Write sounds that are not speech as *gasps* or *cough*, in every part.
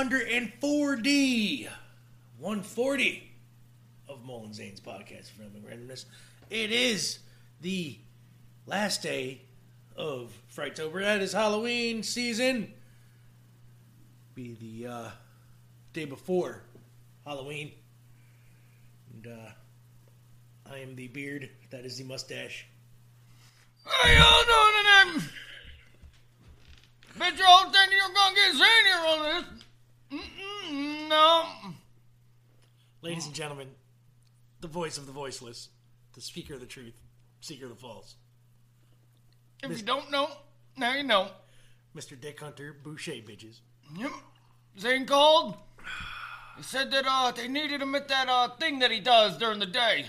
104D, 140 of Mole N' Zane's podcast, Rambling Randomness. It is the last day of Frightober. That is Halloween season. Be the uh, day before Halloween. And uh, I am the beard. That is the mustache. How y'all doing today? Bet you all think you're gonna get senior on this. Mm-mm, no. Ladies and gentlemen, the voice of the voiceless, the speaker of the truth, seeker of the false, If you don't know, now you know. Mr. Dick Hunter Bouchia, bitches. Yep. Zane called. He said that uh they needed him at that uh thing that he does during the day.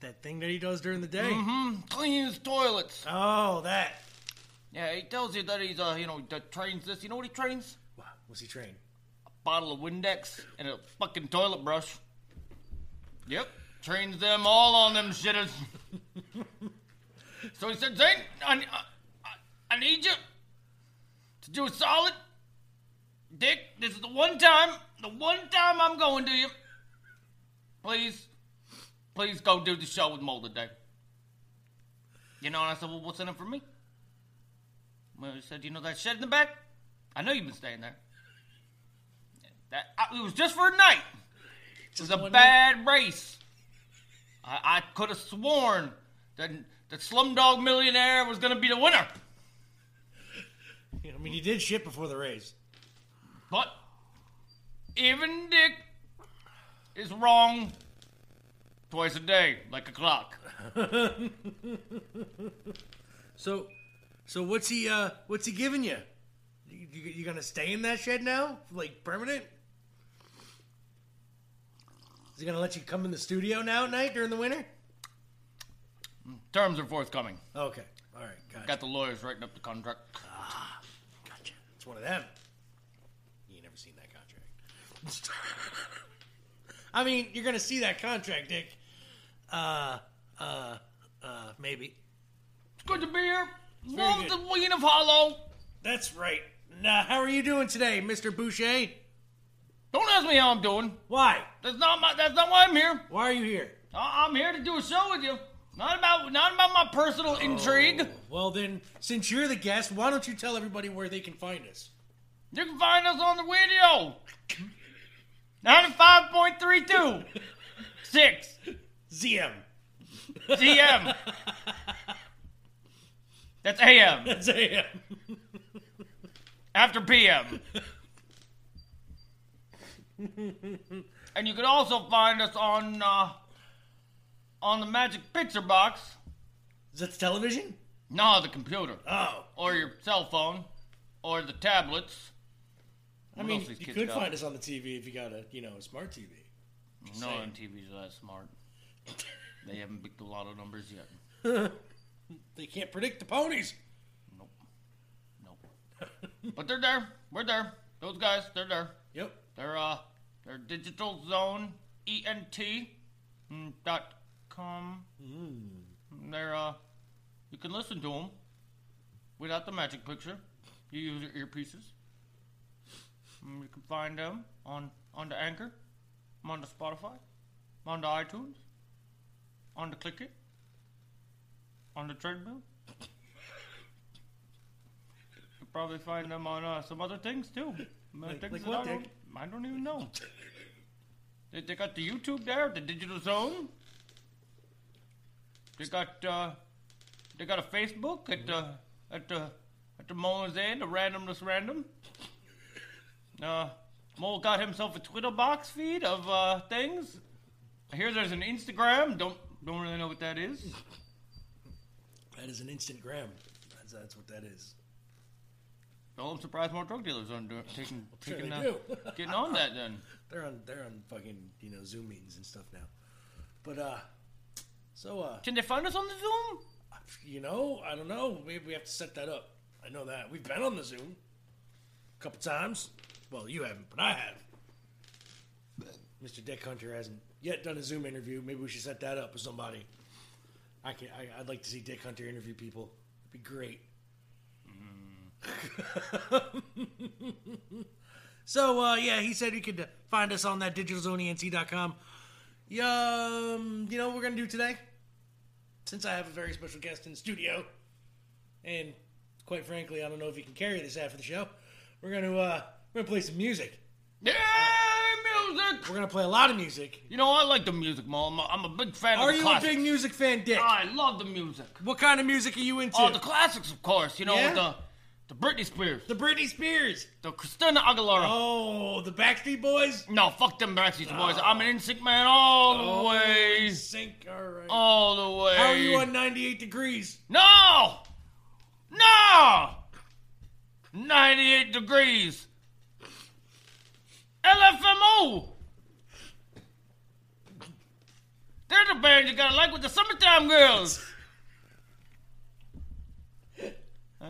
That thing that he does during the day. Mm-hmm. Cleans toilets. Oh, that. Yeah, he tells you that he's uh you know that trains this. You know what he trains? Was he trained? A bottle of Windex and a fucking toilet brush. Yep, trains them all on them shitters. so he said, Zane, I, I, I need you to do a solid. Dick, this is the one time, the one time I'm going to you. Please, please go do the show with Mo today. You know, and I said, well, what's in it for me? Well, he said, you know that shed in the back? I know you've been staying there. That I, it was just for a night. It was a bad race. I, I could have sworn that that Slumdog Millionaire was going to be the winner, I mean, he did shit before the race. but even Dick is wrong twice a day, like a clock. *laughs* So, so what's he? Uh, what's he giving you? You, you, you gonna stay in that shed now, like permanent? Is he gonna let you come in the studio now at night during the winter? Terms are forthcoming. Okay, all right, gotcha. Got the lawyers writing up the contract. Ah, gotcha. It's one of them. You ain't never seen that contract. *laughs* I mean, you're gonna see that contract, Dick. Uh, uh, uh, maybe. It's good to be here. Love the Queen of Hollow. That's right. Now, how are you doing today, Mr. Bouchia? Don't ask me how I'm doing. Why? That's not my. That's not why I'm here. Why are you here? I- I'm here to do a show with you. Not about not about my personal oh, intrigue. Well, then, since you're the guest, why don't you tell everybody where they can find us? You can find us on the radio. 95.32. 6. ZM. GM. *laughs* That's AM. That's AM. After PM. *laughs* and you can also find us on uh, on the Magic Picture Box. Is that the television? No, the computer. Oh. Or your cell phone. Or the tablets. I What mean, you could got? find us on the TV if you got a, you know, a smart TV. No saying. TVs are that smart. They haven't picked a lot of numbers yet. *laughs* They can't predict the ponies. Nope. Nope. but they're there. We're there. Those guys, they're there. Yep. They're uh they're digital zone ENT mm, dot com. They're uh you can listen to them without the magic picture. You use your earpieces. Mm, you can find them on on the Anchor, on the Spotify, on the iTunes, on the Click It, on the treadmill. You could probably find them on uh, some other things too. Like- things like what, Dick? I don't even know. They, they got the YouTube there, the Digital Zone. They got uh, they got a Facebook at the at the at the Mole's End, the Randomness Random. Uh, Mole got himself a Twitter box feed of uh, things. I hear there's an Instagram. Don't don't really know what that is. That is an instant gram. That's, that's what that is. Well, I'm surprised more drug dealers aren't doing, taking, Sure taking uh, *laughs* getting on that then. *laughs* They're on they're on fucking you know Zoom meetings and stuff now. But uh, so uh, Can they find us on the Zoom? you know I don't know. Maybe we have to set that up. I know that we've been on the Zoom a couple times. Well, you haven't, but I have. Mr. Dick Hunter hasn't yet done a Zoom interview. Maybe we should set that up with somebody. I can. I, I'd like to see Dick Hunter interview people. It'd be great. *laughs* so uh, yeah, he said you could find us on that digitalzoneent.com. Um, you know what we're gonna do today? Since I have a very special guest in the studio, and quite frankly, I don't know if he can carry this of the show. We're gonna uh, we're gonna play some music. Yeah, music. We're gonna play a lot of music. You know, I like the music, Mo. I'm a, I'm a big fan Are of the you a big music fan, Dick? I love the music. What kind of music are you into? Oh, the classics, of course. You know, Yeah? the the Britney Spears, the Britney Spears. the Christina Aguilera. Oh, the Backstreet Boys. No, fuck them Backstreet Boys. Oh. I'm an NSYNC man all the Oh, way, Sync. All right. all the way. How are you on 98 degrees? No, no. 98 degrees. LFMO. They're the band you gotta like with the summertime girls.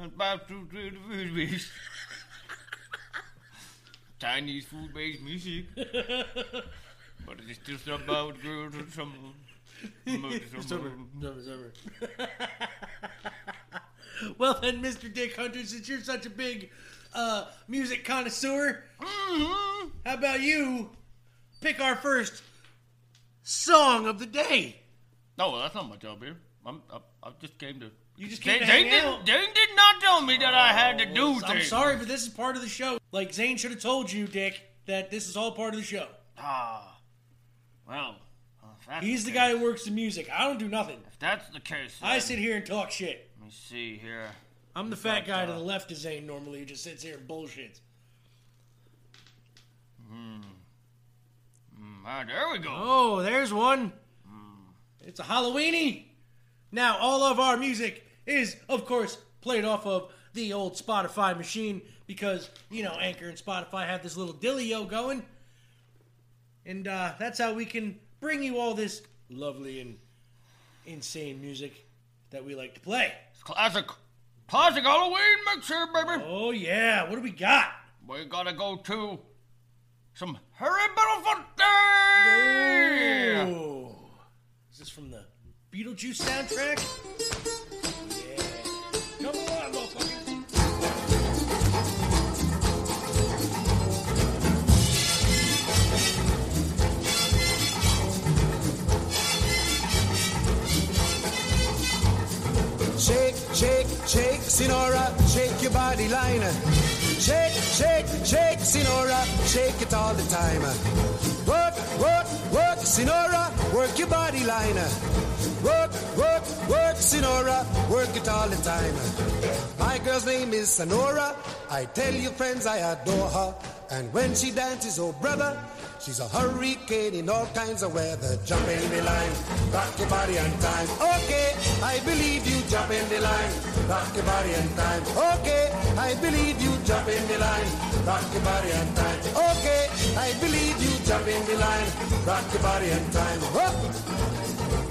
And back to the food base. Chinese food based music. but it is still about girls and summer. Summer, summer, summer. well then, Mr. Dick Hunter, since you're such a big uh, music connoisseur, Mhm. how about you pick our first song of the day? No, well, that's not my job here. I'm, I, I just came to. You just They, to they hang did, out. they did not tell me that I had to do I'm things. sorry, but this is part of the show. Like Zane should have told you, Dick, that this is all part of the show. Ah, well, He's the case- guy who works the music. I don't do nothing. If that's the case, I sit here and talk shit. Let me see here. I'm the fat guy to the left of Zane normally who just sits here and bullshits. Hmm. Ah, there we go. Oh, there's one. It's a Halloweeny. Now, all of our music is, of course, played off of the old Spotify machine because, you know, Anchor and Spotify have this little dillio going. And uh, that's how we can bring you all this lovely and insane music that we like to play. It's classic, classic Halloween mix here, baby. Oh, yeah. What do we got? We gotta go to some Harry Belafonte. Oh. Is this from the Beetlejuice soundtrack? Shake, shake, Senora, shake your body line. Shake, shake, shake, Senora, shake it all the time. Work, work, work, Senora, work your body line. Work, work, work, Senora, work it all the time. My girl's name is Senora. I tell you, friends, I adore her. And when she dances, oh brother, she's a hurricane in all kinds of weather. Jump in the line, rock your body and time. Okay, I believe you. Jump in the line, rock your body and time. Okay, I believe you. Jump in the line, rock your body and time. Okay, I believe you. Jump in the line, rock your body and time. Whoop.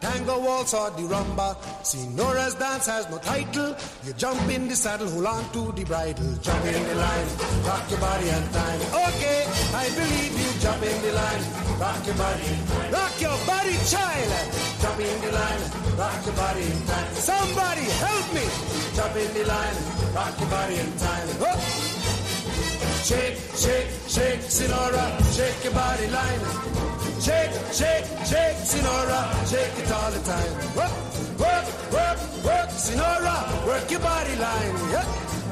tango, waltz, or the rumba. Senora's dance has no title. You jump in the saddle, hold on to the bridle. Jump in the line, rock your body and time. Okay, I believe you. Jump in the line, rock your body. Rock your body, child. Jump in the line, rock your body in time. Somebody help me. Jump in the line, rock your body in time. Oh. Shake, shake, shake, Senora, shake your body line. Shake, shake, shake, Senora, shake it all the time. Work, work, work, work, Senora, work your body line. Yeah.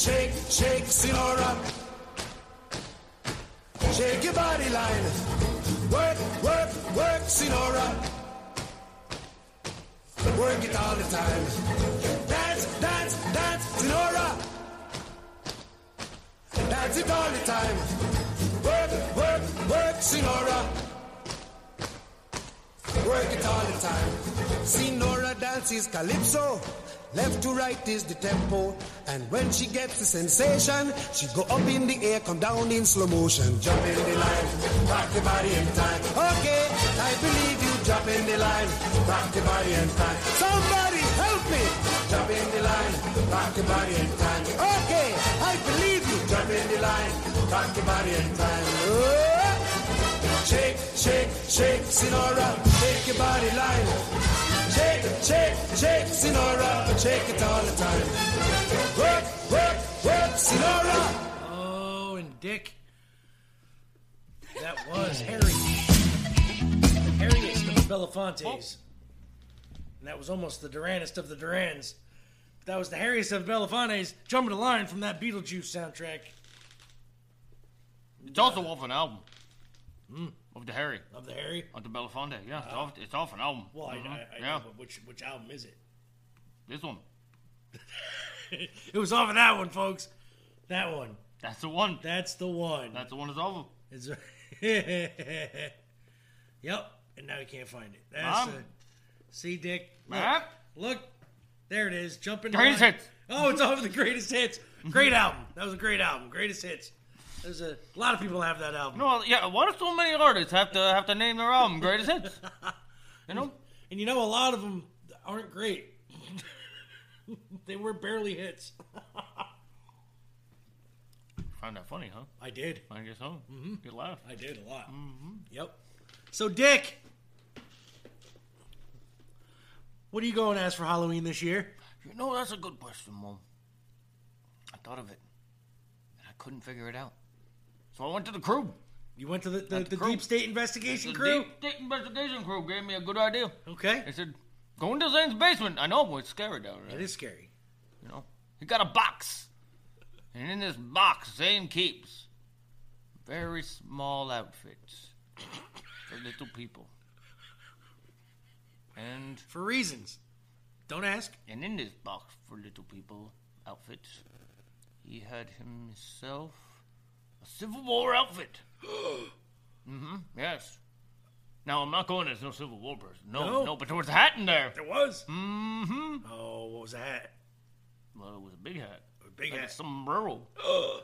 Shake, shake, Senora. Shake your body line. Work, work, work, Senora. Work it all the time. Dance, dance, dance, Senora. Dance it all the time. Work, work, work, Senora. Work it all the time. Senora dances calypso. Left to right is the tempo. And when she gets the sensation, she go up in the air, come down in slow motion. Jump in the line, rock the body in time. Okay, I believe you. Jump in the line, rock the body in time. Somebody help me. Jump in the line, rock the body in time. Okay, I believe you. Jump in the line, rock the body in time. Oh. Shake, shake, shake, Senora, shake your body line. Shake, shake, shake, Senora, shake it all the time. Work, work, work, Senora. Oh, and Dick. That was Harry. Harriest of the Belafontes. And that was almost the Duranest of the Durans. That was the Harriest of the Belafontes jumping the line from that Beetlejuice soundtrack It's also off an album. Hmm. Of the Harry. of the Harry. Of the Belafonte. Yeah, it's, off, it's off an album. Well, I, Mhm. I, I yeah, know, but which which album is it? this one. *laughs* It was off of that one, folks. That one. That's the one. That's the one. That's the one that's off of. It's *laughs* yep. And now you can't find it. That's Mom? the, see, Dick. Look, Mom? look, there it is. Jumping. Greatest line. hits. Oh, it's off of the greatest hits. Great album. That was a great album. Greatest hits. There's a, lot of people have that album. No, yeah. Why do so many artists have to have to name their album greatest hits? *laughs* You know, And you know, a lot of them aren't great. *laughs* they were barely hits. *laughs* You find that funny, huh? I did. I guess so. Mm-hmm. Good laugh. I did a lot. Yep. So, Dick, what are you going as for Halloween this year? You know, that's a good question, Mom. I thought of it, and I couldn't figure it out. So I went to the crew. You went to the, the, the the. Deep State Investigation The crew? Deep State investigation crew gave me a good idea. Okay. They said, "Go into Zane's basement." I know, but it's scary down there. It is scary. You know, he got a box, and in this box, Zane keeps very small outfits for little people. And For reasons. Don't ask. and in this box for little people outfits, he had himself Civil War outfit. *gasps* mm-hmm. Yes. Now I'm not going as no Civil War person. No, No. no, but there was a hat in there. There was. Mm-hmm. Oh, what was that? Well, it was a big hat. A big like hat. a sombrero. *gasps*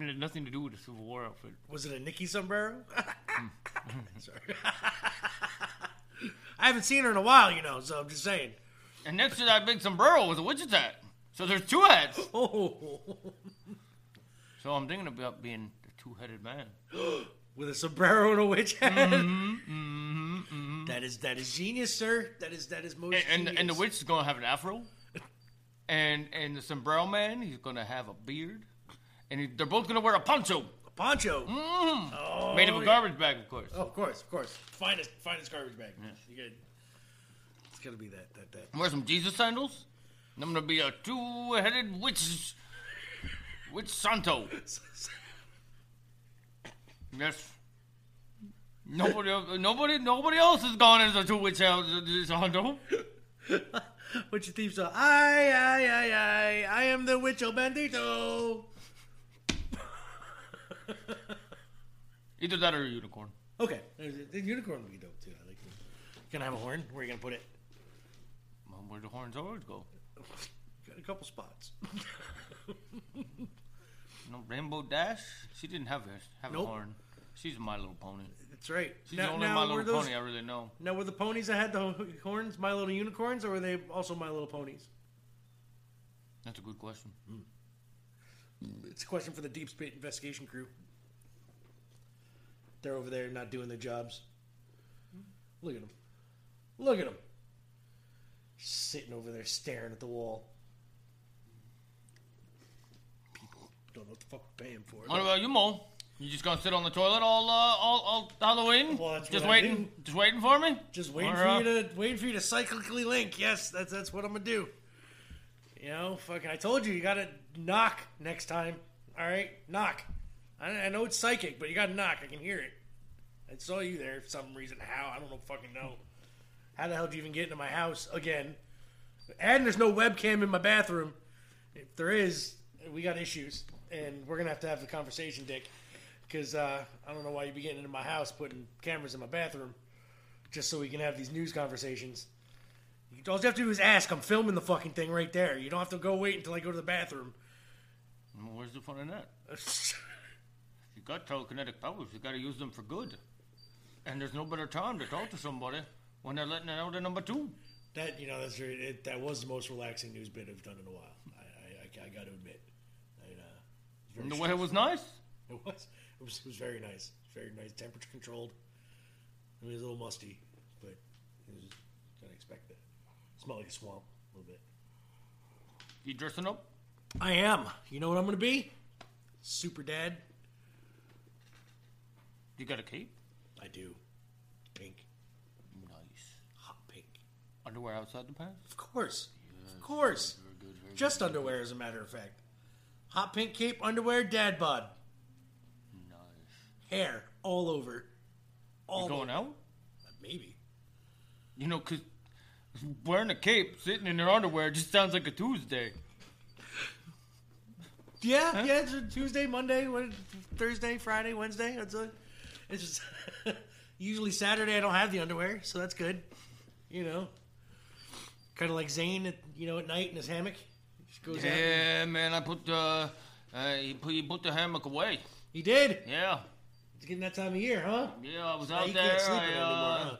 It had nothing to do with the Civil War outfit. Was it a Nikki sombrero? *laughs* *laughs* Sorry. *laughs* I haven't seen her in a while, you know, so I'm just saying. And next to that big sombrero was a witch's hat. So there's two hats. Oh, So I'm thinking about being two-headed man. *gasps* with a sombrero and a witch hat. Mm-hmm, That is that is genius, sir. That is that is most And, and, genius. and the witch is gonna have an afro. *laughs* And and the sombrero man, he's gonna have a beard. And he, they're both gonna wear a poncho. A poncho. Mm. Oh, Made of a yeah. garbage bag, of course. Oh, of course, of course. Finest, finest garbage bag. Yeah. You good? It's gotta be that, that, that. Wear some Jesus sandals. And I'm gonna be a two-headed witch, witch Santo. *laughs* Yes. Nobody, nobody, nobody else has gone as a two-witch Santo. What's your theme song? I, I, I, I, I am the witch of bandito. *laughs* Either that or a unicorn. Okay, the unicorn would be dope too. I like it. Gonna have a horn. Where are you gonna put it? Well, Where the horns always go. *laughs* Got a couple spots. *laughs* No Rainbow Dash. She didn't have a have Nope. a horn. She's My Little Pony. That's right. She's now, the only My Little those, Pony I really know. now were the ponies that had the horns My Little Unicorns, or were they also My Little Ponies? That's a good question. Hmm. It's a question for the Deep Space Investigation crew. They're over there not doing their jobs. Look at them. Look at them. Sitting over there staring at the wall. People don't know what the fuck we're paying for. What about you, Mo? You just gonna sit on the toilet all uh, all, all Halloween? Well, that's just what I waiting, just waiting for me. Just waiting Or, for uh, you to waiting for you to cyclically link. Yes, that's that's what I'm gonna do. You know, fucking, I told you, you gotta knock next time. All right, knock. I, I know it's psychic, but you gotta knock. I can hear it. I saw you there for some reason. How I don't know. Fucking know. How the hell did you even get into my house again? And there's no webcam in my bathroom. If there is, we got issues, and we're gonna have to have the conversation, Dick. Because uh, I don't know why you'd be getting into my house, putting cameras in my bathroom, just so we can have these news conversations. You- All you have to do is ask. I'm filming the fucking thing right there. You don't have to go wait until I go to the bathroom. Well, Where's the fun in that? *laughs* You got telekinetic powers. You got to use them for good. And there's no better time to talk to somebody when they're letting it out of number two. that you know, that's very, it, that was the most relaxing news bit I've done in a while. I, I, I, I got to admit. The weather was nice. It was. It was. It was very nice. Very nice. Temperature controlled. I mean, it was a little musty, but it was of expect that. Smelled like a swamp a little bit. You dressing up? I am. You know what I'm to be? Super dad. You got a cape? I do. Pink. Nice. Hot pink. Underwear outside the pants? Of course. Of course. Very good. Very Just underwear, as a matter of fact. Hot pink cape, underwear, dad bod. Nice. Hair all over. All You going over. out? Maybe. You know, cause wearing a cape, sitting in your underwear, just sounds like a Tuesday. Yeah, yeah. It's a Tuesday, Monday, Thursday, Friday, Wednesday. That's a, it's just *laughs* usually Saturday. I don't have the underwear, so that's good. You know, kind of like Zane, at, you know, at night in his hammock. Goes out. Yeah, man, I put uh, uh he put, he put the hammock away. He did. Yeah, It's getting that time of year, huh? yeah, I was out you there. can't sleep I it uh, anymore, huh?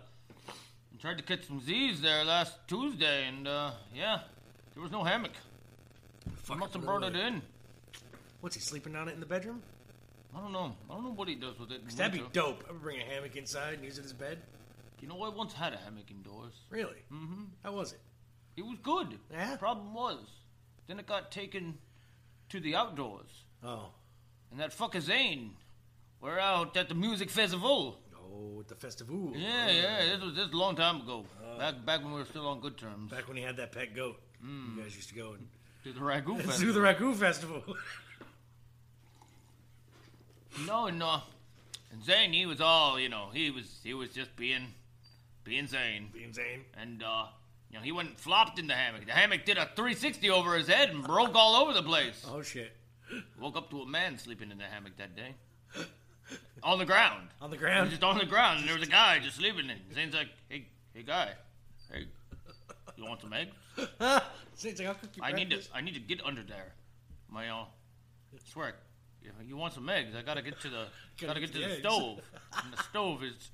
tried to catch some Z's there last Tuesday, and uh, yeah, there was no hammock. I must have brought it in. What's he sleeping on it in the bedroom? I don't know. I don't know what he does with it. in That'd be winter. dope. I would bring a hammock inside and use it as a bed. You know, I once had a hammock indoors. Really? Mm-hmm. How was it? It was good. Yeah? Problem was, then it got taken to the outdoors, Oh, and that fucker Zane, we're out at the music festival. oh, at the festival. Yeah, yeah, this was this was a long time ago. back back when we were still on good terms. Back when he had that pet goat, you guys used to go and to the ragu do the ragu *laughs* festival. *laughs* No, no. And Zane, he was all, you know, he was he was just being being Zane. Being Zane. And uh you know, he went and flopped in the hammock. The hammock did a 360 over his head and broke all over the place. Oh shit. Woke up to a man sleeping in the hammock that day. On the ground. On the ground. just on the ground, and there was a guy just sleeping in. Zane's like, hey, hey, guy, hey, you want some eggs? *laughs* Zane's like, I'll cook you I need to. I need to get under there. My, uh, I swear, you want some eggs, I gotta get to the, gotta get to the eggs. stove. And the stove is,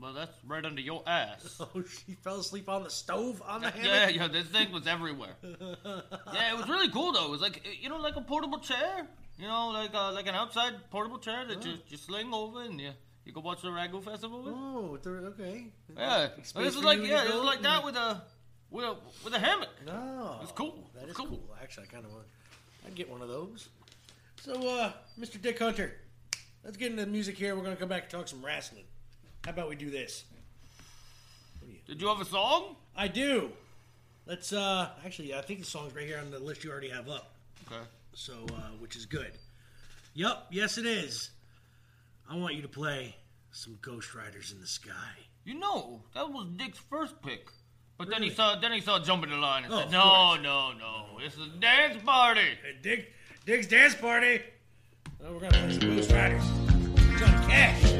well, that's right under your ass. *laughs* Oh, she fell asleep on the stove on the hammock. Yeah, yeah, this thing was everywhere. *laughs* Yeah, it was really cool though. It was like, you know, like a portable chair. You know, like uh, like an outside portable chair that you, you sling over and you, you go watch the Ragu Festival with. Oh, okay. Yeah, this is like yeah, go is like that with a with a with a hammock. No, It's cool. That It's cool. cool. Actually, I kind of want. I'd get one of those. So, uh, Mr. Dick Hunter, let's get into the music here. We're gonna come back and talk some wrestling. How about we do this? Did you have a song? I do. Let's uh actually I think the song's right here on the list you already have up. Okay. So uh which is good. Yup, yes it is. I want you to play some Ghost Riders in the Sky. You know, that was Dick's first pick. But then he saw then he saw jumping the line and Oh, said, No, no, no. It's a dance party. Hey, Dick Dick's dance party. Oh, we're gonna play some Ghost Riders. Johnny Cash.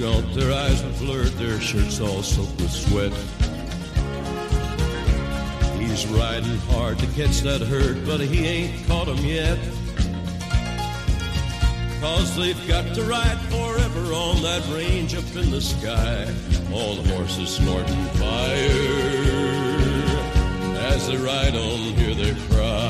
gaunt, their eyes were blurred, their shirts all soaked with sweat. He's riding hard to catch that herd, but he ain't caught 'em yet. Cause they've got to ride forever on that range up in the sky. All the horses snorting fire. As they ride on, hear their cry.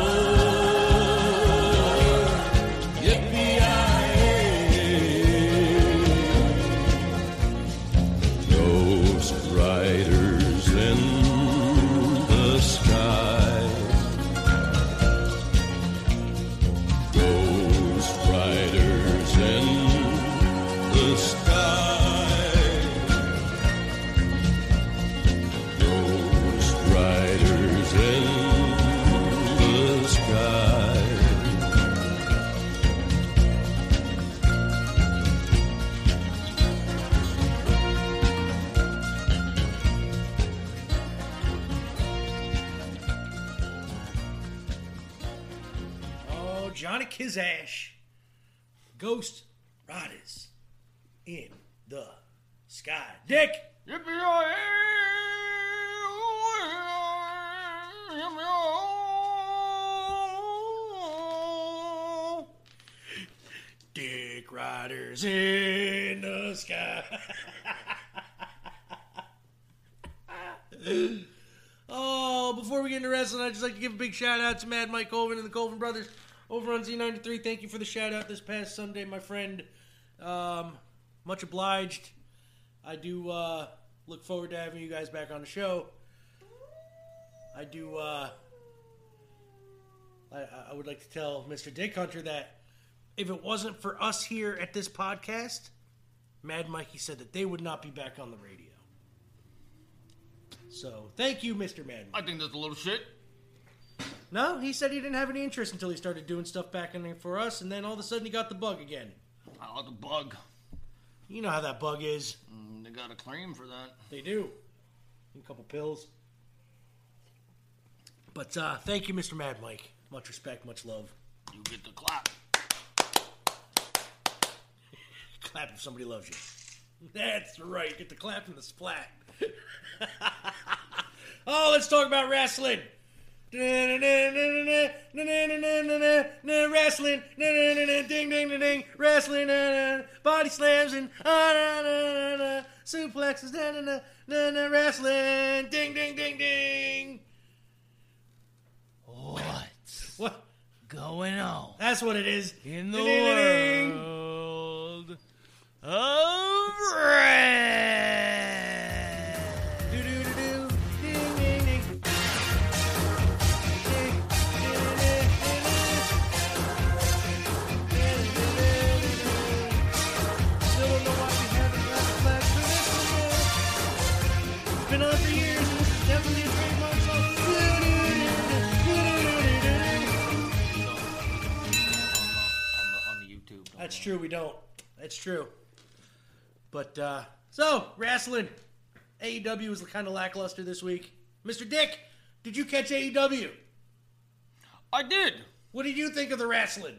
Ghost Riders in the sky. Dick! Dick Riders in the sky. *laughs* oh, before we get into wrestling, I'd just like to give a big shout out to Mad Mike Colvin and the Colvin brothers over on Z93. Thank you for the shout out this past Sunday, my friend. Um, much obliged. I do uh, look forward to having you guys back on the show. I do. Uh, I, I would like to tell Mr. Dick Hunter that if it wasn't for us here at this podcast, Mad Mikey said that they would not be back on the radio. So thank you, Mr. Mad I think that's a little shit. No, he said he didn't have any interest until he started doing stuff back in there for us, and then all of a sudden he got the bug again. Oh, the bug. You know how that bug is. Mm, They got a claim for that. They do. A couple pills. But uh, thank you, Mr. Mad Mike. Much respect, much love. You get the clap. *laughs* Clap if somebody loves you. That's right. Get the clap and the splat. *laughs* oh, let's talk about wrestling. Wrestling, ding, ding, ding, ding, wrestling, body slams and suplexes, wrestling, ding, ding, ding, ding. What's What? going on That's what it is. in the world of true, we don't. That's true. But, uh, so, wrestling. AEW was kind of lackluster this week. Mr. Dick, did you catch AEW? I did. What did you think of the wrestling?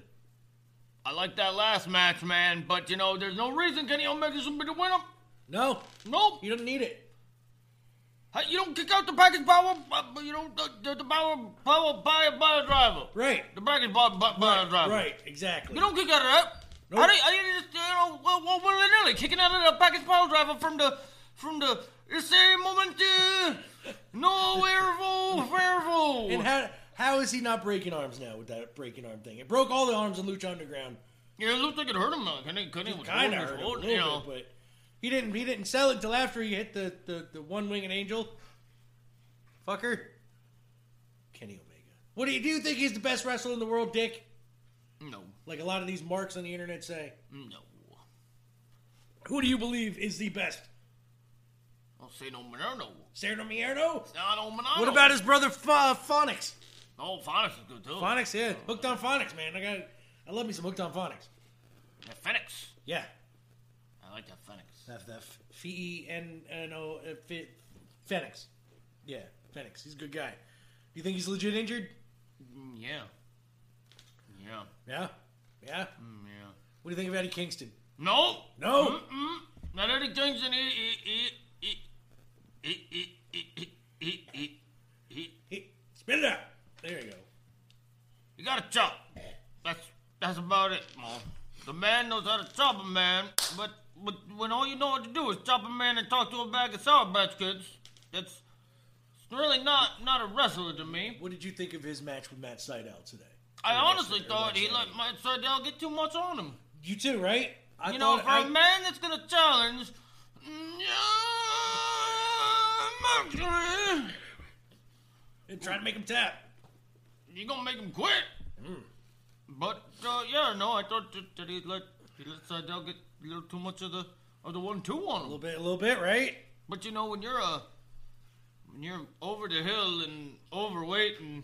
I like that last match, man. But you know, there's no reason Kenny Omega should be the winner. No, Nope. you don't need it. Hey, You don't kick out the package power. Uh, you know the, the, power power power power driver. Right. The package power, power, power driver. Right, exactly. You don't kick out of that. Nope. I didn't, I didn't just, you know, well, willy nilly kicking out of the package power driver from the, from the, ese moment, uh, no werewolf, *laughs* werewolf. And how how is he not breaking arms now with that breaking arm thing? It broke all the arms in Lucha Underground. Yeah, it looked like it hurt him. Kenny, Kenny was Kind of hurt him a little you know. bit, but he didn't he didn't sell it until after he hit the the, the one winged angel. Fucker. Kenny Omega. What do you do? You think he's the best wrestler in the world, Dick? No, Like a lot of these marks on the internet say. no. Who do you believe is the best? I'll say no Monano. Sergio Mierno? Not no Monano. What about his brother Ph- Phonics? Oh, Phonics is good too. Phonics, yeah. Hooked on Phonics, man. I got I love me some hooked on Phonics. Yeah, Phoenix. Yeah. I like that Phoenix. That's that F E N N O uh, Phoenix. Yeah, Phoenix. He's a good guy. Do you think he's legit injured? Mm, yeah. Yeah. Yeah. Yeah. Mm, yeah. What do you think of Eddie Kingston? No. No. Mm-mm. Not Eddie Kingston. He, he, he, he, he, he, he, he. spit it out. There you go. You got a chop. That's that's about it, Mom. The man knows how to chop a man, but but when all you know what to do is chop a man and talk to a bag of Sour Patch Kids, that's it's really not not a wrestler to me. What did you think of his match with Matt Sydal today? I honestly thought he let night? Matt Sydal get too much on him. You too, right? I you know, for I, a man that's gonna challenge, yeah, and trying to make him tap. you gonna make him quit. But uh, yeah, no, I thought that, that he let he let Sydal get a little too much of the of the one two on A little bit, a little bit, right? But you know, when you're uh, when you're over the hill and overweight and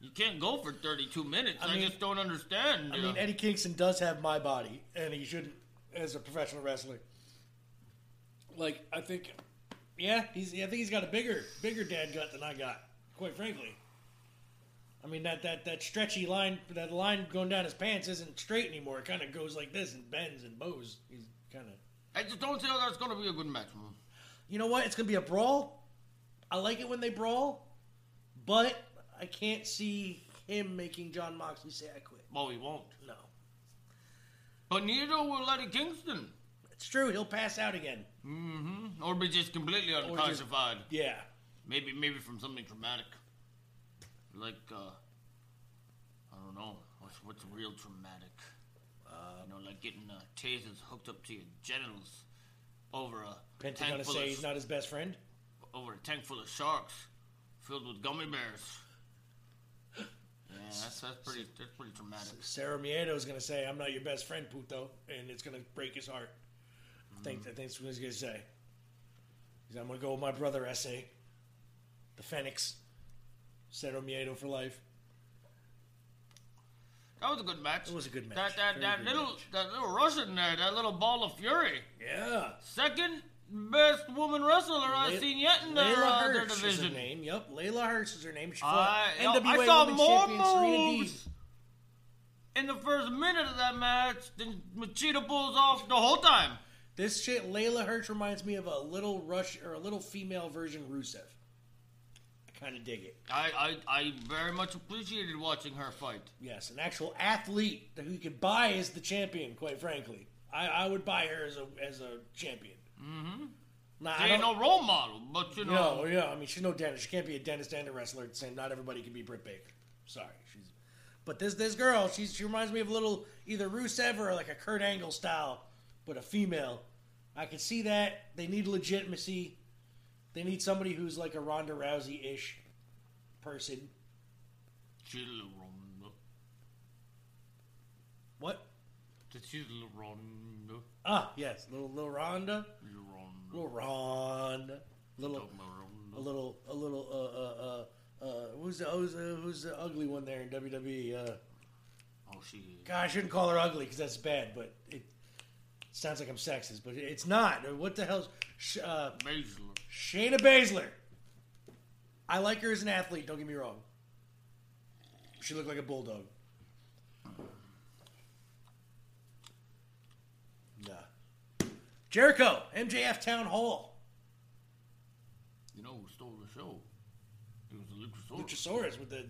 you can't go for 32 minutes, I, mean- just don't understand. I mean, know. Eddie Kingston does have my body, and he shouldn't as a professional wrestler. Like, I think, yeah, he's. I think he's got a bigger, bigger dad gut than I got. Quite frankly. I mean that that that stretchy line, that line going down his pants isn't straight anymore. It kind of goes like this and bends and bows. He's kind of. I just don't see how that's gonna be a good match, man. You know what? It's gonna be a brawl. I like it when they brawl, but I can't see him making Jon Moxley say I quit. Well, he won't. No, But neither will Eddie Kingston. it's true. He'll pass out again. Mm-hmm. Or be just completely just- Yeah. Maybe maybe from something traumatic. Like uh I don't know. What's what's real traumatic? Uh, you know, like getting uh, tasers hooked up to your genitals over a Pentagon tank to full say of, he's not his best friend. over a tank full of sharks filled with gummy bears. That's that's pretty that's pretty traumatic. Cero Miedo is gonna say, "I'm not your best friend, puto," and it's gonna break his heart. I think mm-hmm. I think that's what he's gonna say. He's, I'm gonna go with my brother, essay, the Fenix, Cero Miedo for life. That was a good match. It was a good match. That that Very that little match. that little Russian there, that little ball of fury. Yeah. Second best woman wrestler I've Le- seen yet in their, Leyla uh, their Hirsch is her division. name. Yep, Leyla Hirsch is her name. She fought I, NWA I saw Women's more Champion moves in the first minute of that match than Machida pulls off the whole time. This shit, Leyla Hirsch reminds me of a little Rush or a little female version Rusev. I kind of dig it. I, I I very much appreciated watching her fight. Yes, an actual athlete that who you could buy as the champion. Quite frankly, I, I would buy her as a as a champion. Mm-hmm. Nah, She I ain't no role model, but you know. no, yeah. I mean, she's no dentist. She can't be a dentist and a wrestler at the same. Not everybody can be Britt Baker. Sorry, she's. But this this girl, she's she reminds me of a little either Rusev or like a Kurt Angle style, but a female. I can see that they need legitimacy. They need somebody who's like a Ronda Rousey ish person. She's Ronda. What? She's Ronda. Ah, yes, little little Ronda, Little Ronda. little Ronda, little Talking about Ronda. a little a little uh uh uh. Uh, who's the who's the, who's the ugly one there in WWE? Uh, Oh, she is. God, I shouldn't call her ugly because that's bad, but it sounds like I'm sexist, but it's not. What the hell? Sh- uh, Baszler. Shayna Baszler. I like her as an athlete. Don't get me wrong. She looked like a bulldog. Nah. Jericho, MJF Town Hall. You know who stole the show? It was the Luchasaurus. Luchasaurus with the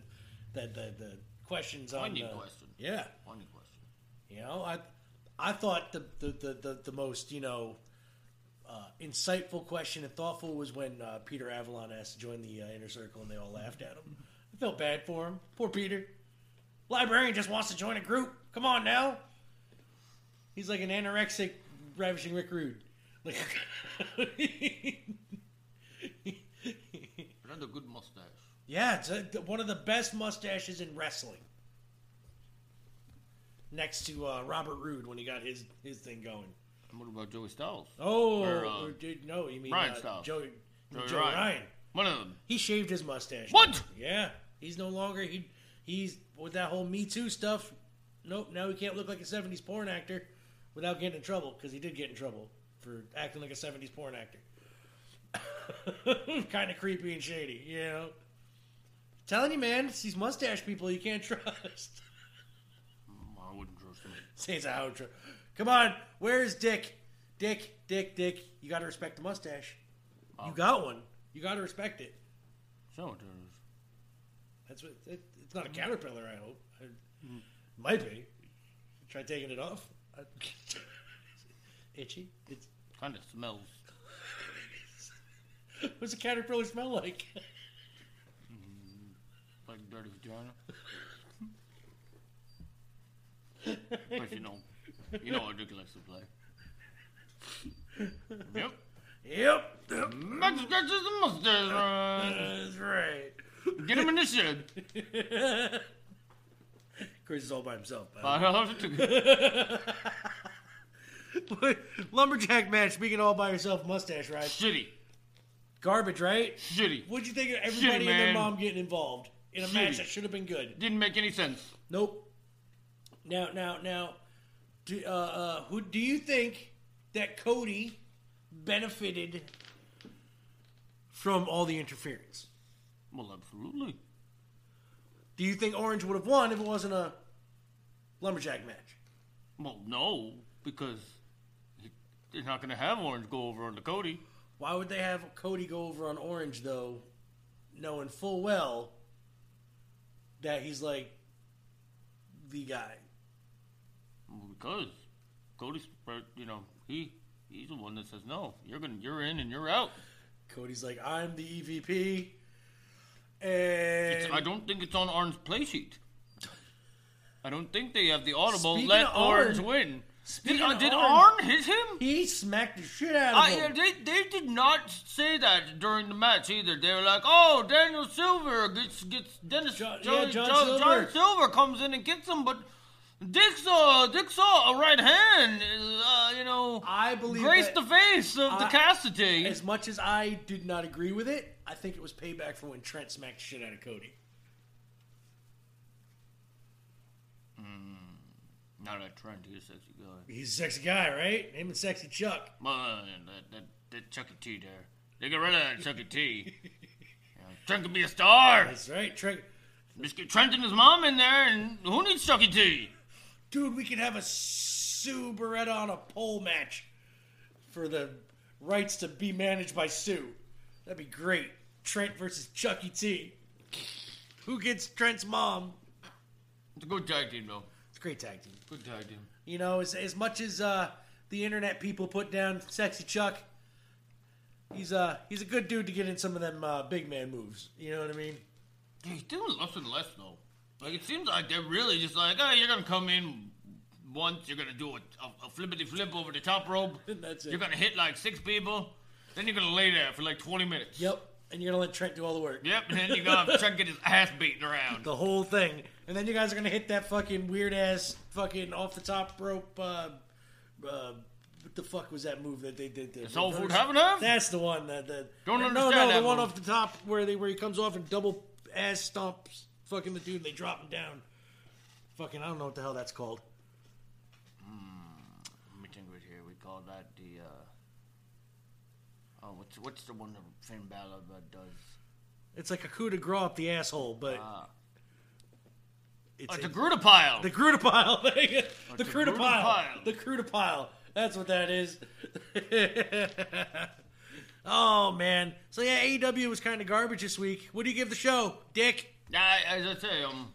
the the, the questions on. Poignant uh, question. Yeah. Funny question. You know, I I thought the the, the, the, the most, you know, uh, insightful question and thoughtful was when uh, Peter Avalon asked to join the uh, inner circle and they all laughed at him. I felt bad for him. Poor Peter. Librarian just wants to join a group. Come on now. He's like an anorexic, ravishing Rick Rude. Like, But had a good mustache. yeah, it's a, one of the best mustaches in wrestling. Next to uh, Robert Roode when he got his his thing going. And what about Joey Styles? Oh, Or, uh, or did, no, you mean Ryan uh, Styles. Joey, Joey Joey Ryan. Ryan. One of them. He shaved his mustache. What? Yeah, he's no longer he. He's with that whole Me Too stuff. Nope, now he can't look like a '70s porn actor without getting in trouble because he did get in trouble for acting like a '70s porn actor. *laughs* kind of creepy and shady, you know. Telling you, man, it's these mustache people you can't *laughs* trust. Mm, I wouldn't trust him. Says outro. Come on, where's Dick? Dick, Dick, Dick. You got to respect the mustache. Oh. You got one. You got to respect it. So it is. That's what. It, it's not a mm. caterpillar. I hope. It might be. Try taking it off. Itchy. It's, Kind of smells. *laughs* what's a caterpillar smell like? Mm-hmm. like dirty vagina. *laughs* but you know, you know what Dick likes to play. Yep. yep. yep. Max scratches the mustache. That's right. Get him in the shed. *laughs* Chris is all by himself. by I love it too. *laughs* Lumberjack match. Speaking all by yourself, mustache ride. Shitty. Garbage, right? Shitty. What'd you think of everybody Shitty, and their man. mom getting involved in a match that should have been good? Didn't make any sense. Nope. Now, now, now, do, uh, uh, who do you think that Cody benefited from all the interference? Well, absolutely. Do you think Orange would have won if it wasn't a lumberjack match? Well, no, because they're not going to have Orange go over on the Cody. Why would they have Cody go over on Orange though, knowing full well that he's like the guy? Because Cody's, uh, you know, he he's the one that says no. You're gonna, you're in and you're out. Cody's like, I'm the EVP, It's, and I don't think it's on Orange play sheet. I don't think they have the audible Speaking let Orange Arn- win. Did, uh, did Arn- Arn hit him? he smacked the shit out of Uh, him. yeah, they, they did not say that during the match either. They were like, "Oh, Daniel Silver gets gets Dennis John- John, yeah, John Silver. John Silver comes in and kicks him, but Dick saw Dick saw a right hand, uh, you know, I believe grace the face of the Cassidy. As much as I did not agree with it, I think it was payback for when Trent smacked shit out of Cody. Not a Trent, he's a sexy guy. He's a sexy guy, right? Name Sexy Chuck. Man, that, that, that Chucky T there. They get rid of that Chucky T. *laughs* Yeah, Trent could be a star. That's right, Trent. Just get Trent and his mom in there, and who needs Chucky T? Dude, we could have a Sue Beretta on a pole match for the rights to be managed by Sue. That'd be great. Trent versus Chucky T. Who gets Trent's mom? It's a good tag team, though. Great tag team. Good tag team. You know, as, as much as uh, the internet people put down Sexy Chuck, he's uh he's a good dude to get in some of them uh, big man moves. You know what I mean? He's doing less and less, though. Like, it seems like they're really just like, oh, you're going to come in once, you're going to do a, a, a flippity flip over the top rope. *laughs* That's it. You're going to hit like six people. Then you're going to lay there for like 20 minutes. Yep. And you're gonna let Trent do all the work. Yep, and then you're try to get his ass beaten around. The whole thing. And then you guys are gonna hit that fucking weird ass fucking off the top rope uh uh what the fuck was that move that they did? The Soul Food Heaven Have? That's the one that the Don't no, understand no, that the one off the top where they where he comes off and double ass stomps fucking the dude and they drop him down. Fucking I don't know what the hell that's called. Let me think right here. We call that the, uh... Oh, what's the one that Finn Balor uh, does? It's like a coup de grace up the asshole, but Ah. it's a- the Gruta pile. The crudipile. *laughs* the the crudipile. crudipile. The crudipile. That's what that is. *laughs* oh man. So yeah, AEW was kind of garbage this week. What do you give the show, Dick? Yeah, as I say, um,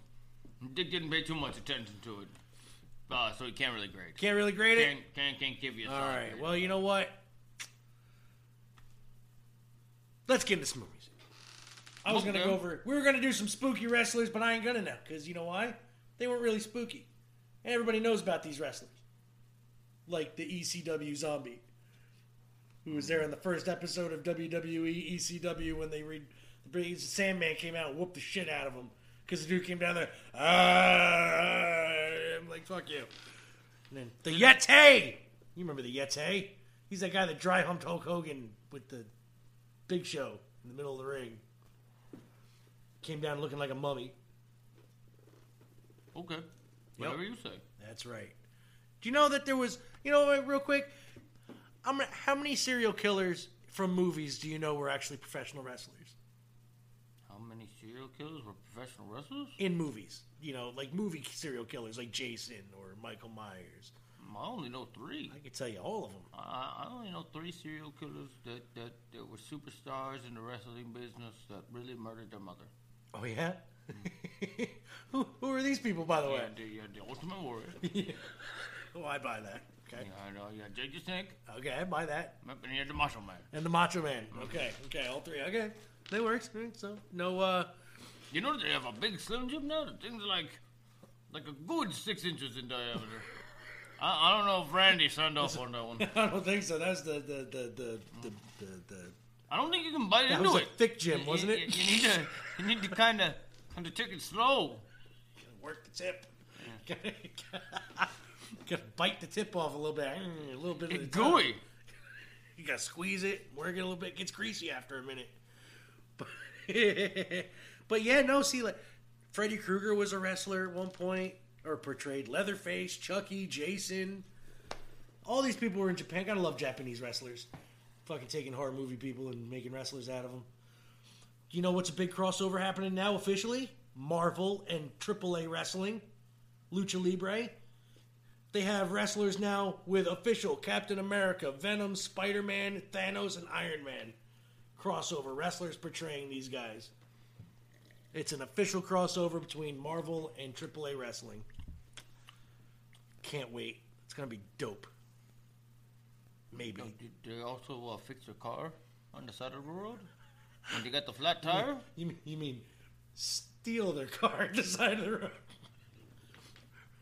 Dick didn't pay too much attention to it, uh, so he can't really grade. Can't really grade it. Can't, can't, can't give you a All grade. Well, you know what? Let's get into some movies. I was gonna go over. We were gonna do some spooky wrestlers, but I ain't gonna now because you know why? They weren't really spooky, and everybody knows about these wrestlers, like the ECW Zombie, who was there in the first episode of WWE ECW when they read the Sandman came out and whooped the shit out of him because the dude came down there. Ah, I'm like fuck you. And then the Yeti. You remember the Yeti? He's that guy that dry humped Hulk Hogan with the Big Show in the middle of the ring. Came down looking like a mummy. Okay. Whatever you say. That's right. Do you know that there was, you know, real quick, I'm, how many serial killers from movies do you know were actually professional wrestlers How many serial killers were professional wrestlers? in movies? You know, like movie serial killers like Jason or Michael Myers. I only know three. I could tell you all of them. I, I only know three serial killers that, that, that were superstars in the wrestling business that really murdered their mother. Oh, yeah? *laughs* who, who are these people, by the way? had the, had the Ultimate Warrior. *laughs* Oh, I buy that. Okay. Had, uh, you had Jake the Snake. Okay, I buy that. And had the Macho Man. And the Macho Man. Okay, okay, all three. Okay, they. Alright, So no, uh, You know they have a big Slim Jim now? The thing's like, like a good six inches in diameter. *laughs* I, I don't know if Randy signed off on that one. *laughs* I don't think so. That's the the the the the, the, the I don't think you can bite That into was a it. thick Jim, wasn't you- it? You, need to, you need to kind of, kind of take it slow. You gotta work the tip. Gotta bite the tip off a little bit. Mm, A little bit of the It's gooey. You gotta squeeze it, work it a little bit. Gets greasy after a minute. But, *laughs* but yeah, no. See, like Freddy Krueger was a wrestler at one point, or portrayed Leatherface, Chucky, Jason. All these people were in Japan. Gotta love Japanese wrestlers. Fucking taking horror movie people and making wrestlers out of them. You know what's a big crossover happening now officially? Marvel and AAA wrestling, Lucha Libre. They have wrestlers now with official Captain America, Venom, Spider Man, Thanos, and Iron Man crossover wrestlers portraying these guys. It's an official crossover between Marvel and AAA wrestling. Can't wait. It's gonna be dope. Maybe. Did they also uh, fix their car on the side of the road? When they got the flat tire? You mean, you mean steal their car *laughs* at the side of the road?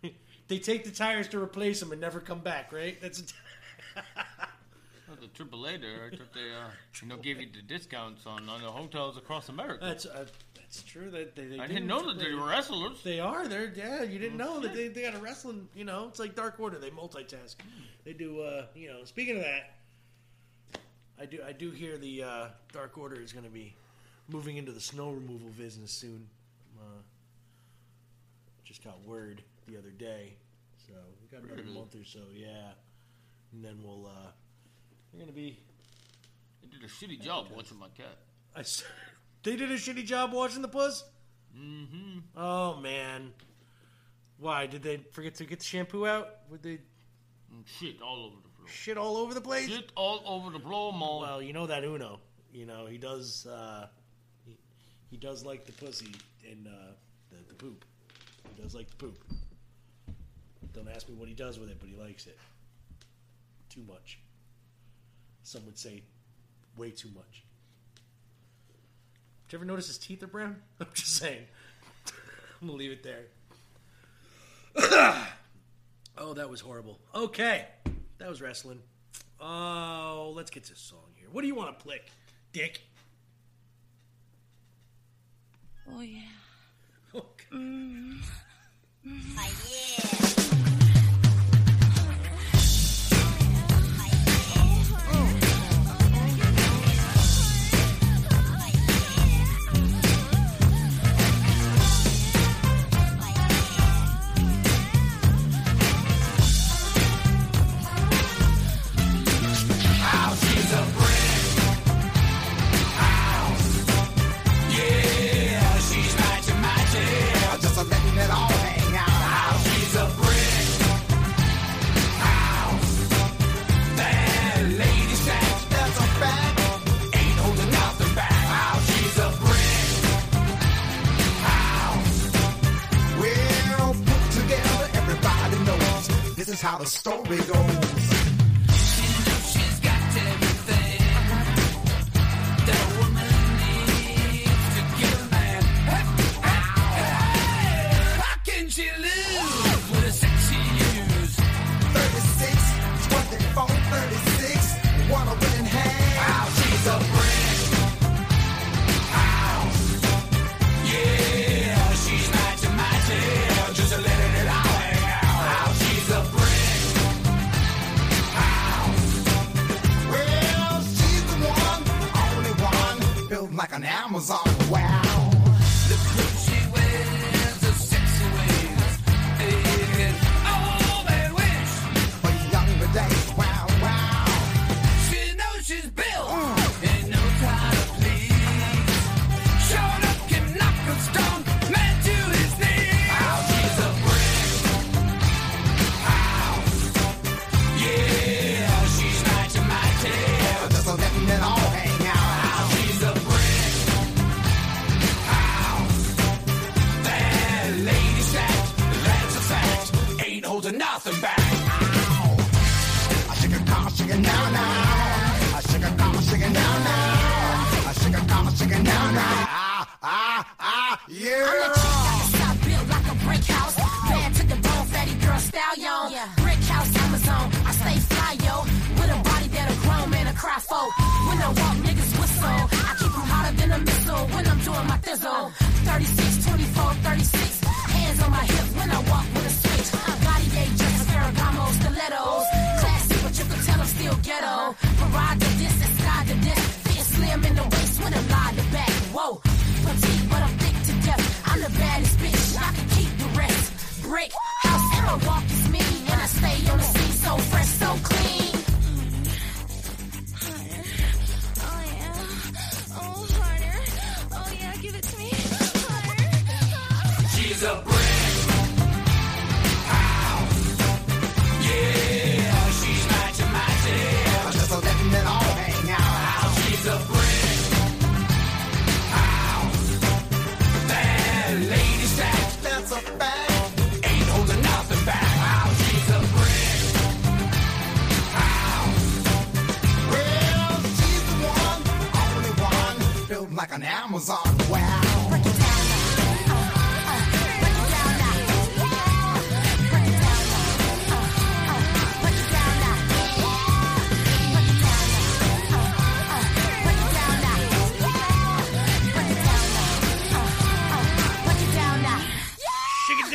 *laughs* they take the tires to replace them and never come back, right? That's Oh, *laughs* the AAA there, I thought they, uh, you know, gave you the discounts on, on the hotels across America. that's uh, that's true. That they, they I do didn't know that they were wrestlers. They are. They're yeah. You didn't know that they, they got a wrestling. You know, it's like Dark Order. They multitask. They do. uh You know. Speaking of that, I do. I do hear the uh Dark Order is going to be moving into the snow removal business soon. Uh, just got word the other day, So we got another Really? month or so, yeah. And then we'll uh we're gonna be They did a shitty job watching my cat. I *laughs* they did a shitty job washing the puss? Mm-hmm. Oh man. Why? Did they forget to get the shampoo out? Would they And shit all over the floor. shit all over the place? Shit all over the floor, Mo. Well, you know that Uno. You know, he does uh he, he does like the pussy and uh the, the poop. He does like the poop. Don't ask me what he does with it, but he likes it. Too much. Some would say way too much. Did you ever notice his teeth are brown? *laughs* I'm just saying. *laughs* I'm gonna leave it there. *coughs* oh, that was horrible. Okay. That was wrestling. Oh, let's get to a song here. What do you want to play, Dick? Oh yeah. *laughs* Okay. Mm-hmm. Oh, just is how the story goes. Amazon. Ah, yeah. Stop built like a brick house. Bad to the bone, fatty girl stallion. Brick house, Amazon. I stay fly, yo. With a body that a grown man a cry for. When I walk, niggas whistle. I keep them hotter than a missile when I'm doing my thizzle. 36, 24, 36.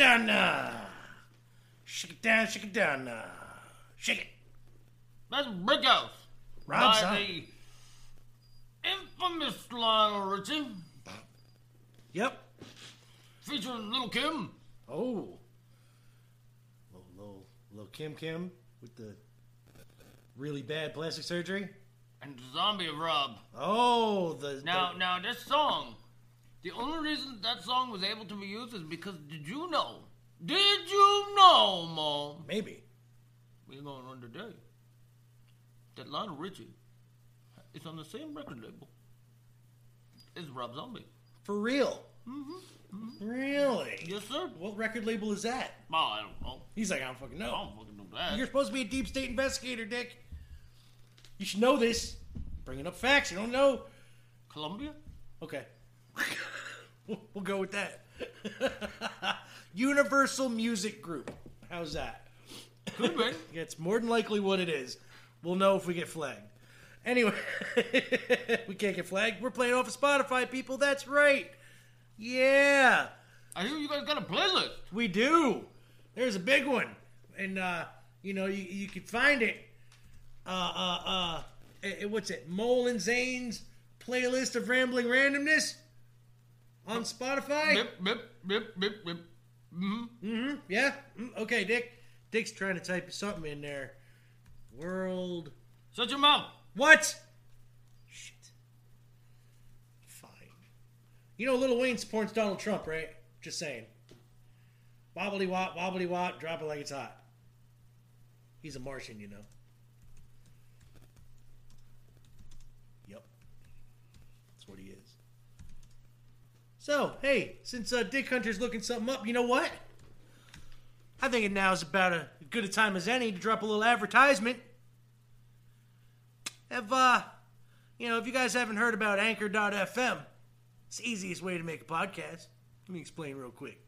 Down now. Shake it down, shake it down now. Shake it. That's Brick House. Rob by the infamous Lionel Richie, Yep. featuring Little Kim. Oh. Little, little Little Kim Kim with the really bad plastic surgery. And Zombie Rob. Oh, the Now, the- now this song, the only reason that song was able to be used is because did you know? Did you know, Mom? maybe. We're going on today. That Lionel Richie is on the same record label as Rob Zombie. For real. mm-hmm Really? Yes, sir. What record label is that? Oh, I don't know. He's like, I don't fucking know. I don't fucking know that. You're supposed to be a deep state investigator, Dick. You should know this. Bringing up facts. You don't know. Columbia? Okay. We'll, go with that. *laughs* Universal Music Group. How's that? Could be. *laughs* It's more than likely what it is. We'll know if we get flagged. Anyway, *laughs* we can't get flagged. We're playing off of Spotify, people. That's right. Yeah, I hear you guys got a playlist. we do. There's a big one, and uh, you know you, you can find it. Uh, uh, uh, eh, eh, what's it? Mole and Zane's playlist of rambling randomness on Spotify. Bip, bip, bip, bip, bip. Mm-hmm. Yeah. Mm, Okay, Dick. Dick's trying to type something in there. World. Shut your mouth. What? Shit. Fine. You know, Little Wayne supports Donald Trump, right? Just saying. Wobbly wop, wobbly wop, drop it like it's hot. He's a Martian, you know. Yep. That's what he is. So, hey, since uh, Dick Hunter's looking something up, you know what? I think now is about a good a time as any to drop a little advertisement. Have uh, you know, if you guys haven't heard about Anchor.fm, it's the easiest way to make a podcast. Let me explain real quick.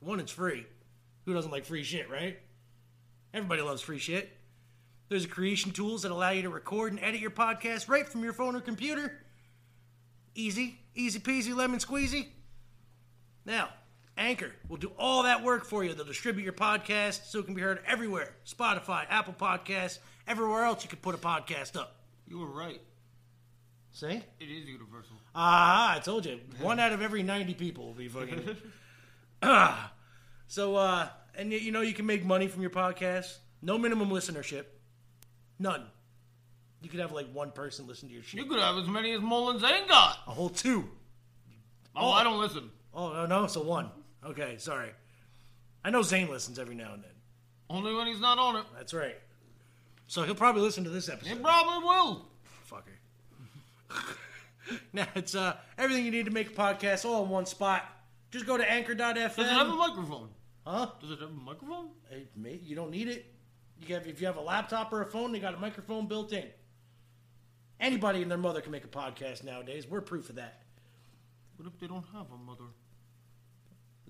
One, it's free. Who doesn't like free shit, right? Everybody loves free shit. There's creation tools that allow you to record and edit your podcast right from your phone or computer. Easy, easy peasy, lemon squeezy. Now, Anchor will do all that work for you. They'll distribute your podcast so it can be heard everywhere Spotify, Apple Podcasts, everywhere else you can put a podcast up. You were right. See? It is universal. Ah, I told you. One out of every 90 people will be fucking. Ah. *laughs* *clears throat* so, uh, and you, you know, you can make money from your podcast. No minimum listenership. None. You could have like one person listen to your shit. You could have as many as Mole N' Zane got. A whole two. Oh, I don't listen. Oh, no, no, so one. Okay, sorry. I know Zane listens every now and then. Only when he's not on it. That's right. So he'll probably listen to this episode. He probably will. Fucker. *laughs* now it's uh everything you need to make a podcast all in one spot. Just go to anchor.fm. Does it have a microphone? huh? Does it have a microphone? Hey, mate, you don't need it. You have, if you have a laptop or a phone, they got a microphone built in. Anybody and their mother can make a podcast nowadays. We're proof of that. What if they don't have a mother?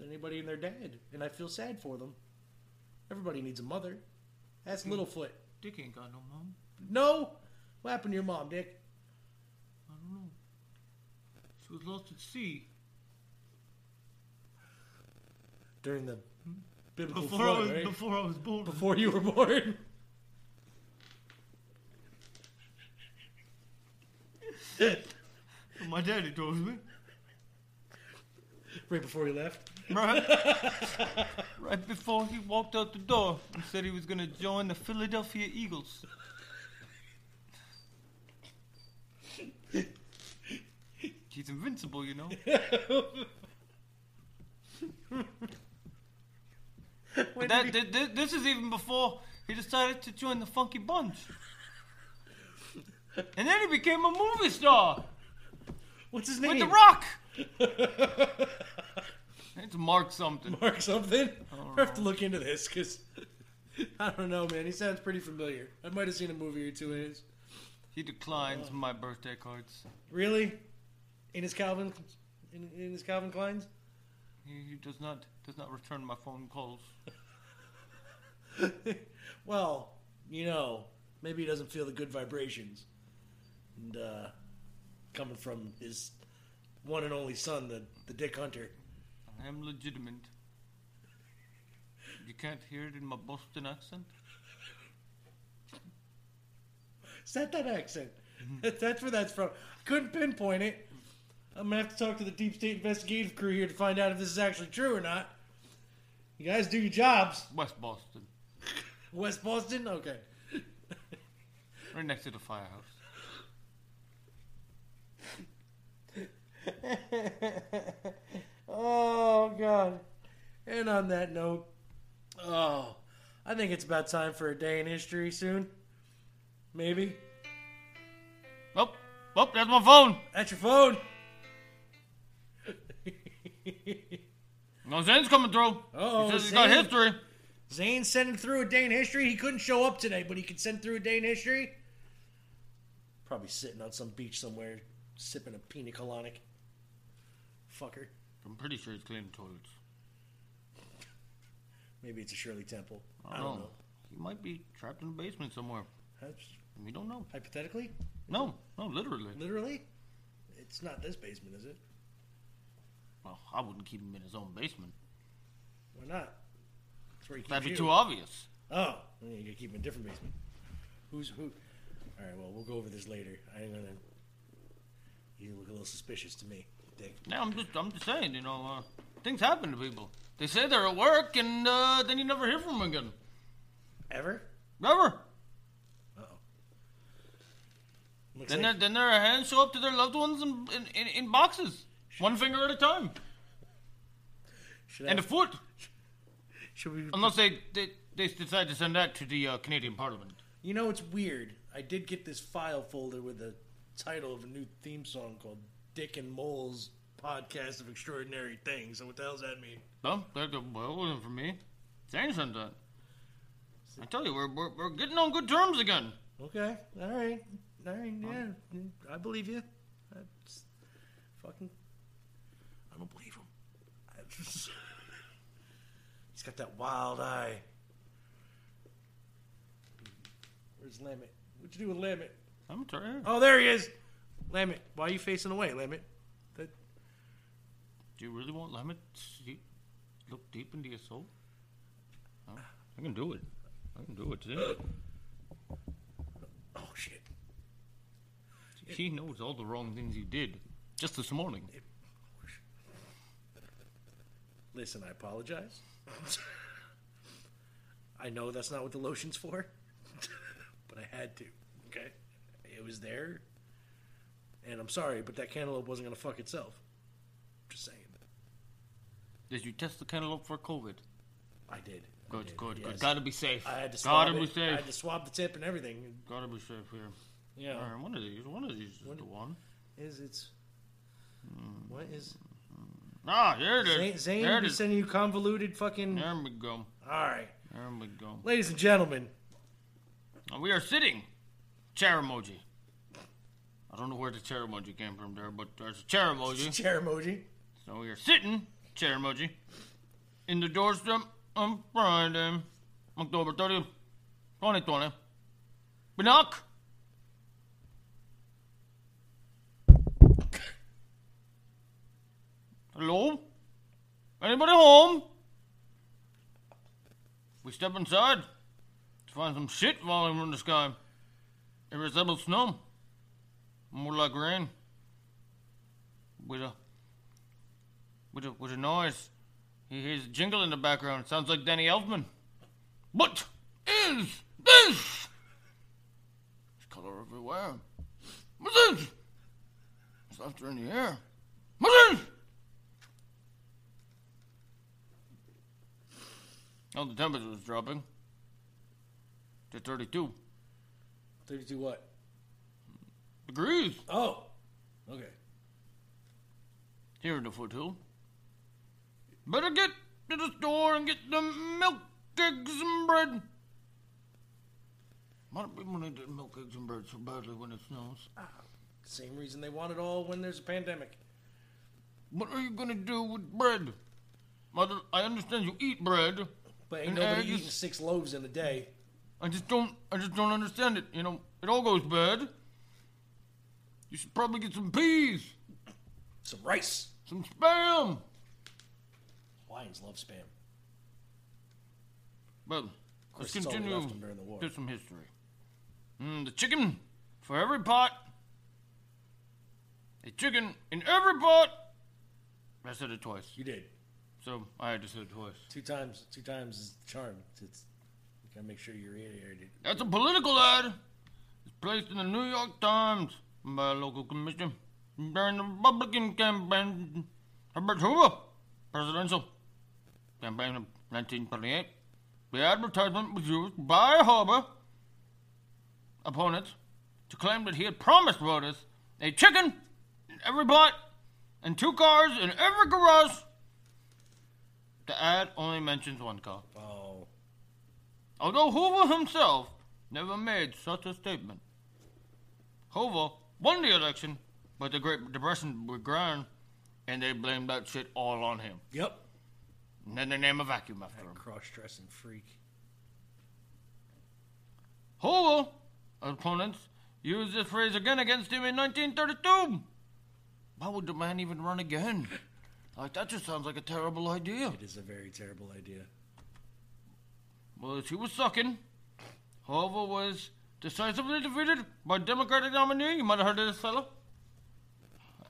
Anybody and their dad, and I feel sad for them. Everybody needs a mother. That's Littlefoot. Dick ain't got no mom. No, what happened to your mom, Dick? I don't know. She was lost at sea. During the hmm? biblical Before, flood, I was, right? before I was born. Before you were born. My daddy told me. right before he left. Right, *laughs* right before he walked out the door, and said he was going to join the Philadelphia Eagles. He's invincible, you know. *laughs* But that, th- th- this is even before he decided to join the Funky Bunch. And then he became a movie star What's his name? with The Rock. *laughs* It's Mark something. Mark something. I have to look into this because *laughs* I don't know, man. He sounds pretty familiar. I might have seen a movie or two of his. He declines uh. my birthday cards. Really? In his Calvin, in, in his Calvin Kleins? He, he does not does not return my phone calls. *laughs* well, you know, maybe he doesn't feel the good vibrations. And uh, coming from his one and only son, the the Dick Hunter. I am legitimate. You can't hear it in my Boston accent. Is that that accent? That- That's where that's from. Couldn't pinpoint it. I'm gonna have to talk to the deep state investigative crew here to find out if this is actually true or not. You guys do your jobs. West Boston. West Boston? Okay. Right next to the firehouse. *laughs* oh, God. And on that note, oh, I think it's about time for a day in history soon. Maybe. Oh, oh, that's my phone. That's your phone. *laughs* No, Zane's coming through. Uh-oh, he says he's got history. Zane sending through a day in history. He couldn't show up today, but he could send through a day in history. Probably sitting on some beach somewhere, sipping a pina colonic. Fucker. I'm pretty sure he's cleaning toilets. Maybe it's a Shirley Temple. I don't, know. He might be trapped in the basement somewhere. That's We don't know. hypothetically, No, no, literally. literally, it's not this basement, is it? Well, I wouldn't keep him in his own basement. Why not? That's where he keeps That'd be you. too obvious. Oh, well, you gotta keep him in a different basement. Who's who? All right, well, we'll go over this later. I ain't gonna. You look a little suspicious to me, Dick. Yeah, I'm just, I'm just saying, you know, uh, things happen to people. They say they're at work, and uh, then you never hear from them again. Ever? Never. Looks Then, like- their, then their hands show up to their loved ones in, in, in, boxes, one finger at a time, should, and I, a foot, *laughs* should we? *laughs* unless they they, they decide to send that to the uh, Canadian Parliament. You know, it's weird. I did get this file folder with the title of a new theme song called Dick and Mole's Podcast of Extraordinary Things. So what the hell does that mean? No, that, that- well, it wasn't for me. Zane sent that. I tell you, we're, we're, we're getting on good terms again. Okay, all right, all right, yeah, I believe you. That's fucking. I don't believe him. *laughs* I just- He's got that wild eye. Where's Lammet? What'd you do with Lammet? I'm sorry. Oh, there he is. Lammet, why are you facing away, Lammet? That, Do you really want Lemon to see, look deep into your soul? No, I can do it. I can do it too. oh shit. He knows all the wrong things you did just this morning. Listen, I apologize. *laughs* I know that's not what the lotion's for, *laughs* but I had to. Okay, it was there, and I'm sorry, but that cantaloupe wasn't gonna fuck itself. Just saying. Did you test the cantaloupe for COVID? I did. I Good, did, good, yes. good. Gotta be safe. I had to swab Gotta be it. I had to swab the tip and everything. Gotta be safe here. Yeah, All right, one of these. One of these is the one. is it's what is Ah, here it is. Zane? Zane it be is. sending you convoluted fucking. There we go. All right, There we go. ladies and gentlemen. We are sitting. Chair emoji. I don't know where the chair emoji came from there, but there's a chair emoji. *laughs* Chair emoji. So we are sitting, chair emoji, in the doorstep on Friday, October 30th, 2020. We knock. Hello? Anybody home? We step inside to find some shit falling from the sky. It resembles snow. More like rain. With a with a with a noise. He hears a jingle in the background. It sounds like Danny Elfman. What is this? There's color everywhere. What's this? There's laughter in the air. What's this? Oh, the temperature is dropping to 32 Thirty-two. What? Degrees Oh. Okay. here in the foothill. Better get to the store and get the milk, eggs, and bread. A lot of people need milk, eggs, and bread so badly when it snows. Ah, same reason they want it all when there's a pandemic. What are you gonna do with bread? Mother, I understand you eat bread. But ain't nobody eggs. eating six loaves in a day. I just don't. I just don't understand it. You know, it all goes bad. You should probably get some peas, Some rice. some spam. Hawaiians love spam. Well, let's course, it's all we continue left 'em during the war. to some history. Mm, the chicken for every pot. A chicken in every pot. I said it twice, You did so I had to say it twice. two times. Two times is the charm. It's, it's Gotta make sure you're reiterated. That's a political ad. It's placed in the New York Times by a local commission during the Republican campaign. Herbert Hoover, presidential campaign of 1928. The advertisement was used by Hoover opponents to claim that he had promised voters a chicken in every pot and two cars in every garage. The ad only mentions one car. Oh, Although Hoover himself never made such a statement. Hoover won the election, but the Great Depression began, and they blamed that shit all on him. yep. And then they named a vacuum after him. Cross-dressing freak. Hoover opponents used this phrase again against him in 1932. Why would the man even run again? Like, that just sounds like a terrible idea. It is a very terrible idea. Well, she was sucking, Hoover was decisively defeated by Democratic nominee. You might have heard of this fellow.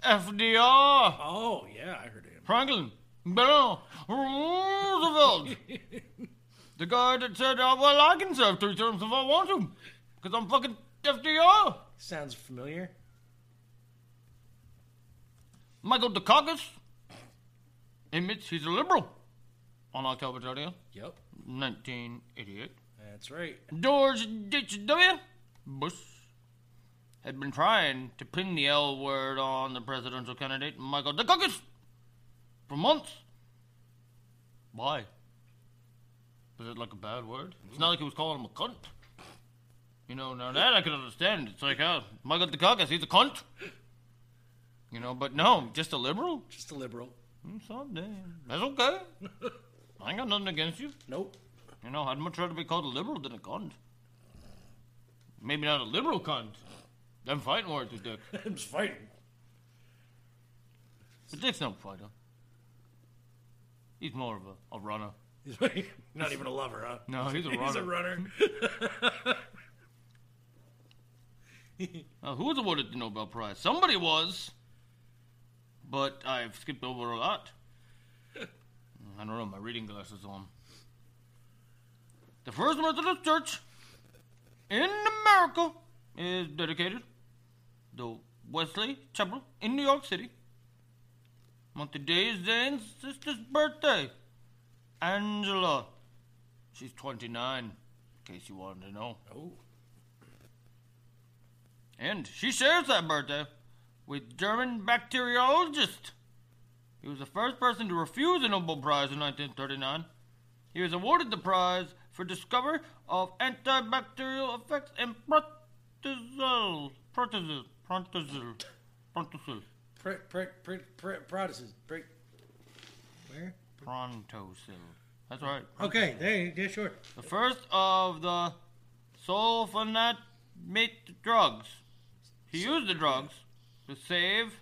FDR. Oh yeah, I heard of him. Franklin Delano Roosevelt. *laughs* the guy that said, oh, well, I can serve three terms if I want to. Because I'm fucking FDR. Sounds familiar. Michael Dukakis admits he's a liberal on October 30th, Yep, 1988. That's right. George H.W. Bush had been trying to pin the L word on the presidential candidate, Michael Dukakis, for months. Why? Was it like a bad word? It's not like he was calling him a cunt. You know, now that I can understand. It's like, oh, Michael Dukakis, he's a cunt. You know, but no, just a liberal? Just a liberal. Mm, damn. That's okay. *laughs* I ain't got nothing against you. Nope. You know, I'd much rather be called a liberal than a cunt. Maybe not a liberal cunt. Them fighting words with Dick. I'm just fighting. But Dick's no fighter. He's more of a, a runner. He's *laughs* not even a lover, huh? No, he's a *laughs* He's a runner. runner. *laughs* Uh, who was awarded the Nobel Prize? Somebody was. But I've skipped over a lot. I don't know, my reading glasses on. The First Methodist Church in America is dedicated to Wesley Chapel in New York City. On today is Zane's sister's birthday, Angela. She's 29, in case you wanted to know. oh, And she shares that birthday with German bacteriologist. He was the first person to refuse a Nobel Prize in 1939. He was awarded the prize for discovery of antibacterial effects in. Protozoal. Protozoal. pre, pre, pre, pre, Protestant. Pre, where? Prontosil. That's right. Okay, there. you- Yeah, sure. The first of the sulfonate drugs. He used the drugs to save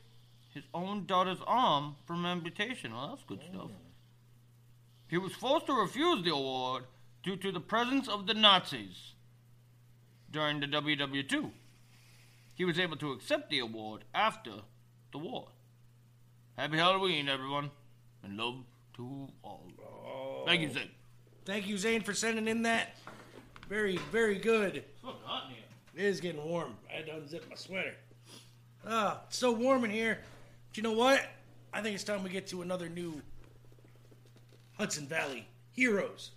his own daughter's arm from amputation. Well, that's good oh. stuff. He was forced to refuse the award due to the presence of the Nazis during the WW2. He was able to accept the award after the war. Happy Halloween, everyone, and love to all. Thank you, Zane. Thank you, Zane, for sending in that. Very, very good. It's fucking hot in here. It is getting warm. I had to unzip my sweater. Ah, it's so warm in here. But you know what? I think it's time we get to another new Hudson Valley Heroes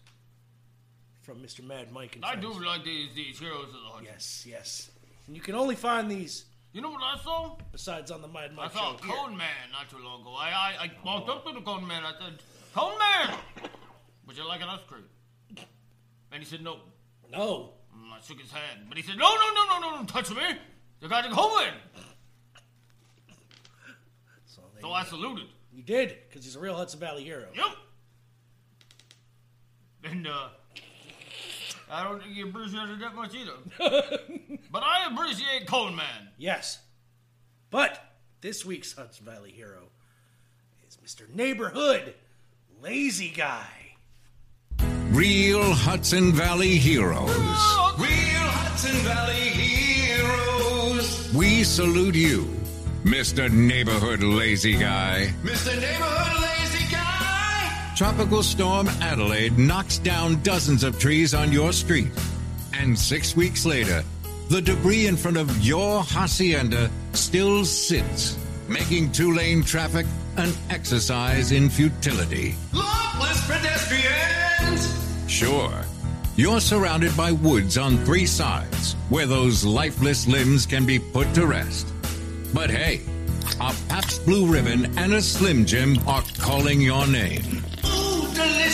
from Mr. Mad Mike and I do like these these heroes of the hunt. Yes, yes. And you can only find these You know what I saw? besides on the Mad I Mike saw a show. cone man not too long ago. I I, I walked up to the cone man. I said, "Cone man, would you like an ice cream?" And he said, "No." No. And I shook his hand, but he said, "No, no, no, no, no, don't touch me. You got to go in." So, So I saluted. you did, because he's a real Hudson Valley hero. Yep. And uh, I don't think he appreciated that much either. *laughs* but I appreciate Cone Man. Yes. But this week's Hudson Valley hero is Mr. Neighborhood Lazy Guy. Real Hudson Valley heroes. Oh, Real Hudson Valley heroes. We salute you, Mr. Neighborhood Lazy Guy. Mr. Neighborhood Lazy Guy. Tropical Storm Adelaide knocks down dozens of trees on your street. And six weeks later, the debris in front of your hacienda still sits, making two lane traffic an exercise in futility. Lawless pedestrians! Sure, you're surrounded by woods on three sides where those lifeless limbs can be put to rest. But hey, a Pabst Blue Ribbon and a Slim Jim are calling your name.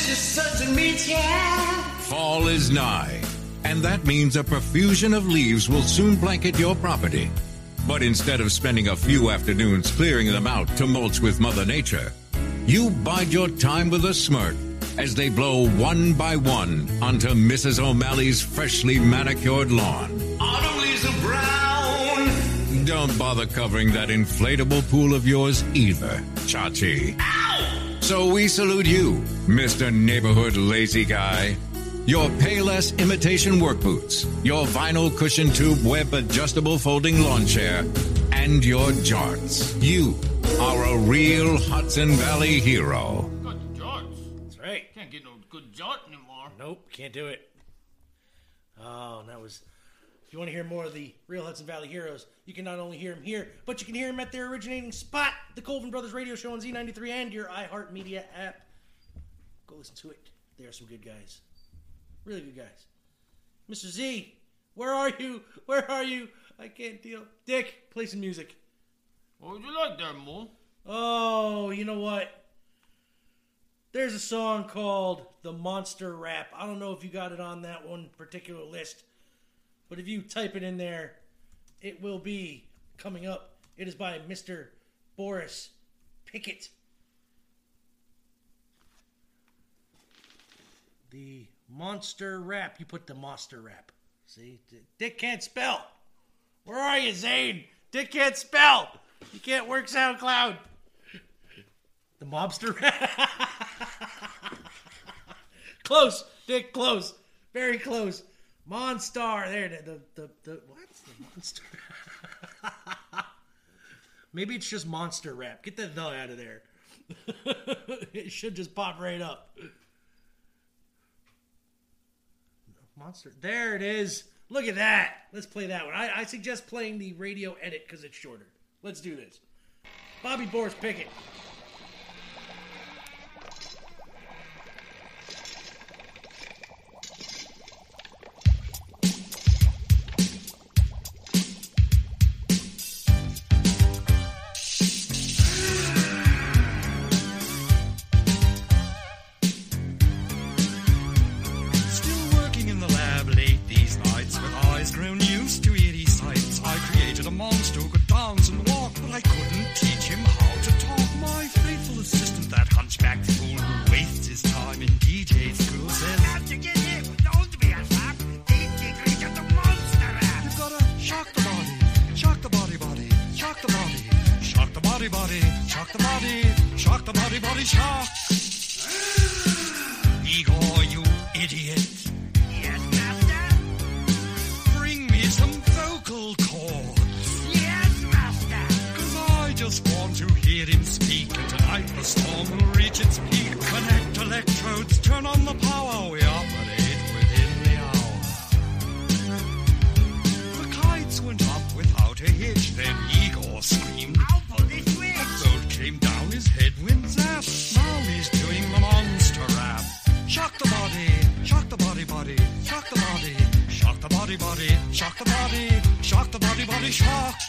Delicious certain meats, yeah! Fall is nigh, and that means a profusion of leaves will soon blanket your property. But instead of spending a few afternoons clearing them out to mulch with Mother Nature, you bide your time with a smirk as they blow one by one onto Mrs. O'Malley's freshly manicured lawn. Autumn leaves are brown! Don't bother covering that inflatable pool of yours either, Chachi. So we salute you, Mr. Neighborhood Lazy Guy. Your Payless imitation work boots, your vinyl cushion tube web adjustable folding lawn chair, and your jarts. You are a real Hudson Valley hero. Good jarts. That's right. Can't get no good jart anymore. Nope, can't do it. Oh, and that was. If you want to hear more of the real Hudson Valley heroes, you can not only hear them here, but you can hear them at their originating spot, the Colvin Brothers Radio Show on Z93 and your iHeartMedia app. Go listen to it. They are some good guys. Really good guys. Mr. Z, where are you? Where are you? I can't deal. Dick, play some music. What would you like there, Moo? Oh, you know what? There's a song called The Monster Rap. I don't know if you got it on that one particular list, but if you type it in there, it will be coming up. It is by Mr. Boris Pickett. The Monster Rap. You put the Monster Rap. See? Dick can't spell. Where are you, Zane? Dick can't spell. You can't work SoundCloud. The mobster. *laughs* close, Dick. Close. Very close. Monstar. There. The the the, the what's the monster? *laughs* Maybe it's just monster rap. Get that the out of there. *laughs* it should just pop right up. Monster. There it is. Look at that. Let's play that one. I, I suggest playing the radio edit because it's shorter. Let's do this. Bobby Boris Pickett. The body, body, shock. Igor, you idiot. Yes, master. Bring me some vocal cords. Yes, master. Cause I just want to hear him speak. And tonight the storm will reach its peak. Body,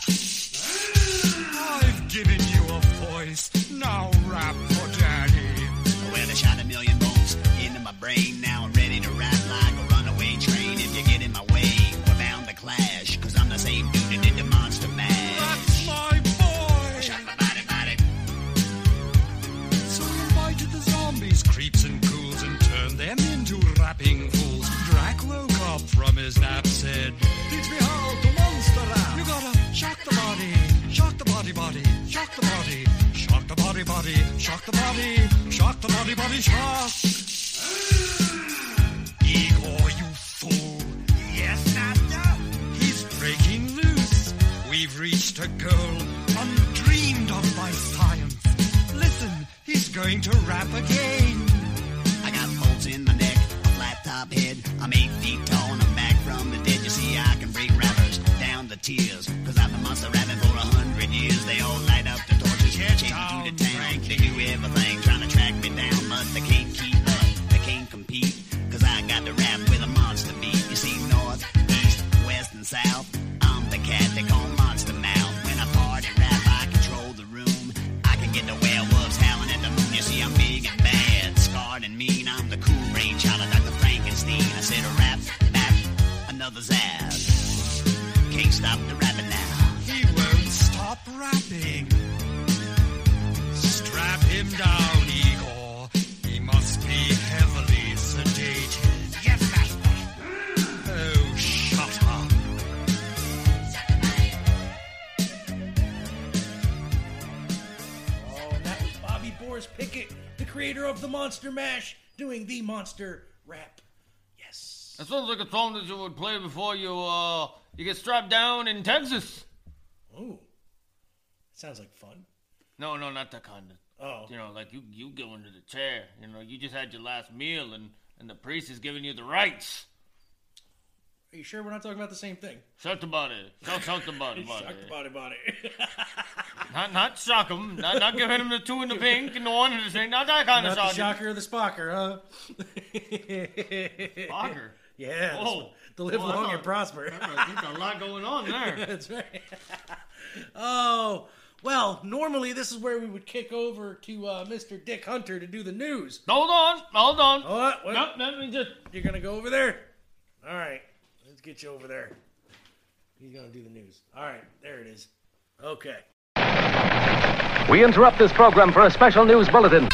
the body, body, shock. Igor, you fool. Yes, master. He's breaking loose. We've reached a goal undreamed of by science. Listen, he's going to rap again. I got bolts in my neck, a flat top head. I'm eight feet tall and I'm back from the dead. You see, I can break rappers down to tears. Cause I've been monster rapping for a hundred years. They all south. I'm the cat they call Monster Mouth. When I party rap, I control the room. I can get the werewolves howling at the moon. You see, I'm big and bad, scarred and mean. I'm the cool brain child of Dr. Frankenstein. I said a rap, bap, another zap. Can't stop the rapping now. He won't stop rapping. Creator of the Monster Mash, doing the monster rap. Yes. That sounds like a song that you would play before you uh you get strapped down in Texas. Oh, sounds like fun. No, no, not that kind of. Oh. You know, like you you go into the chair. You know, you just had your last meal and and the priest is giving you the rights. Are you sure we're not talking about the same thing? Shout the body. Shout shout about it. Shock *laughs* About it. about it, about it. *laughs* Not not shock him. Not not giving him the two in the pink and the one in the same. Not that kind Not of the shock. shocker or the spocker, huh? Spocker? *laughs* Yeah. Whoa. To live Oh, long thought- and prosper. There's a lot going on there. That's right. oh, well, normally this is where we would kick over to uh, Mr. Dick Hunter to do the news. Hold on, hold on. Oh, what? what? Nope, let me just. You're going to go over there? All right. Let's get you over there. He's going to do the news. All right. There it is. Okay. We interrupt this program for a special news bulletin.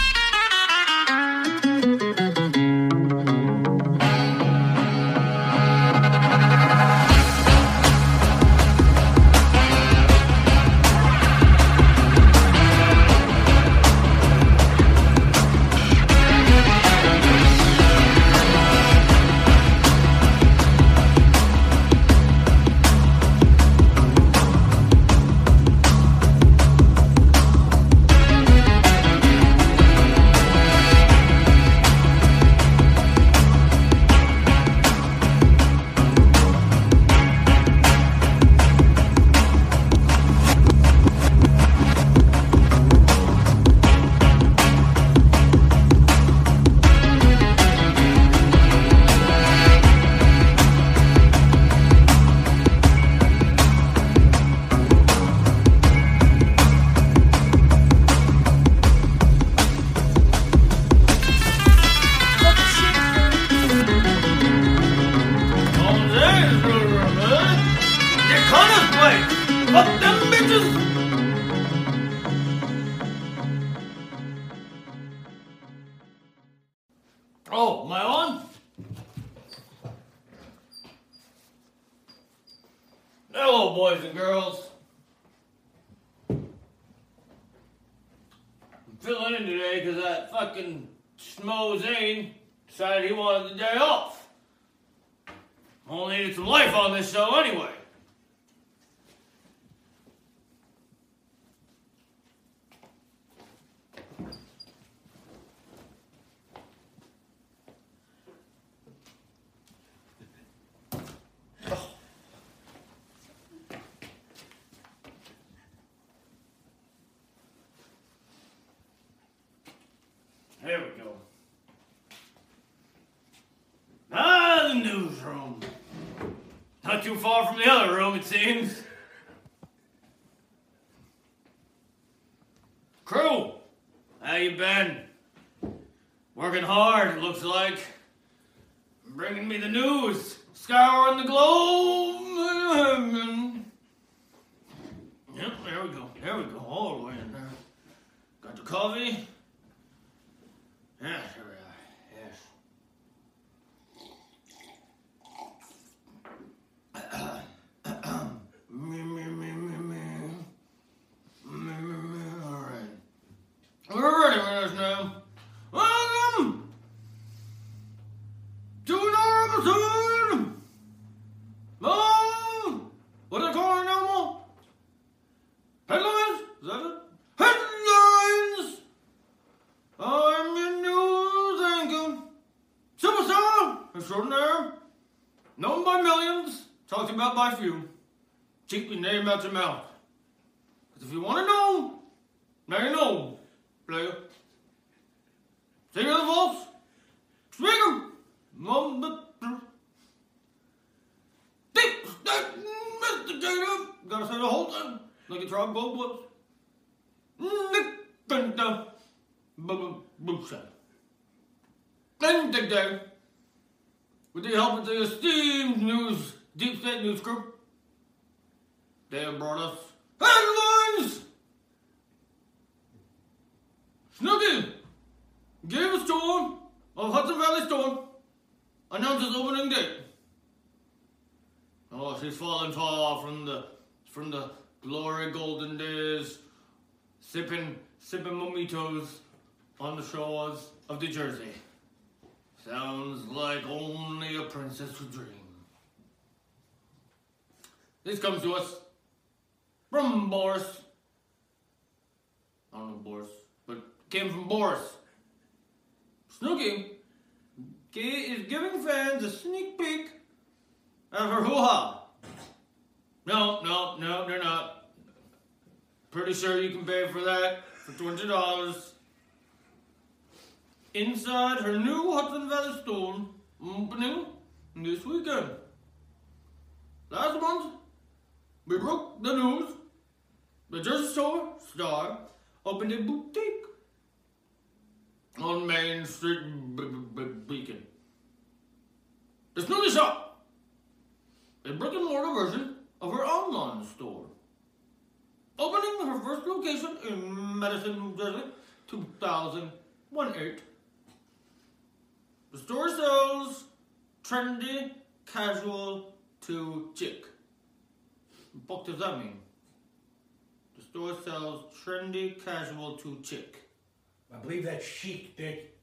Far from the other room, it seems. Crew, how you been? Working hard, it looks like. Bringing me the news. Scouring the globe. Yep, there we go. There we go. All the way in there. Got the coffee. Yeah, here we are. Yes. Me, me, me, me, me. Me, me, me. All right. We're ready with this now. Welcome to another episode. Oh, what are they calling it now? Headlines? Is that it? Headlines extraordinaire, known by millions, talked about by few. Keep your name out your mouth. 'Cause if you want to know, now you know, player. Sing the voice. Speak 'em. Mum the truth. Deep state investigator. Gotta say the whole thing. Like a tribe gold blips. Nick Benda. Bubba Boopside. Then today, with the help of the esteemed news, deep state news group, they have brought us headlines. Snooky gave a store of Hudson Valley store announced its opening date. Oh, she's fallen far from the from the glory golden days, sipping sipping mojitos on the shores of the Jersey. Sounds like only a princess would dream. This comes to us from Boris. I don't know Boris, but came from Boris. Snooki Ki is giving fans a sneak peek of her hoo-ha. No, no, no, they're not. Pretty sure you can pay for that for twenty dollars. Inside her new Hudson Valley store opening this weekend. Last month, we broke the news. The Jersey Shore star opened a boutique on Main Street, Beacon. The Snooty Shop, a brick and mortar version of her online store. Opening her first location in Madison, New Jersey, 2018. The store sells trendy, casual to chic. What does that mean? The store sells trendy, casual to chic. I believe that's chic, Dick.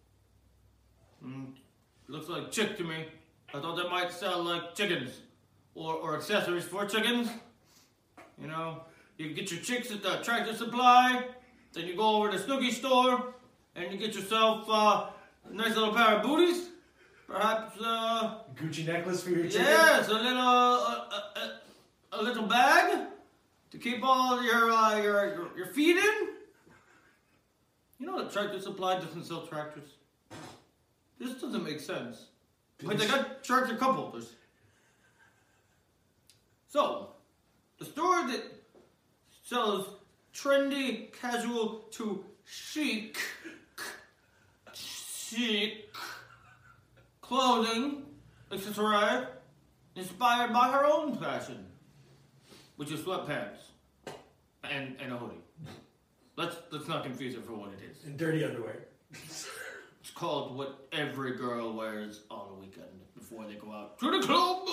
Mm, looks like chick to me. I thought that might sell like chickens or, or accessories for chickens. You know, you get your chicks at the tractor supply, then you go over to Snooki store and you get yourself uh, a nice little pair of booties. Perhaps, uh, Gucci necklace for your chicken. yes, a little, uh, a, a, a little bag to keep all your, uh, your, your, your feet in. You know the tractor supply doesn't sell tractors. This doesn't make sense. But they got tractor cup holders. So, the store that sells trendy, casual to chic, chic clothing, accessory, inspired by her own fashion, which is sweatpants and, and a hoodie. Let's let's not confuse it for what it is. And dirty underwear. It's called what every girl wears on a weekend before they go out to the club.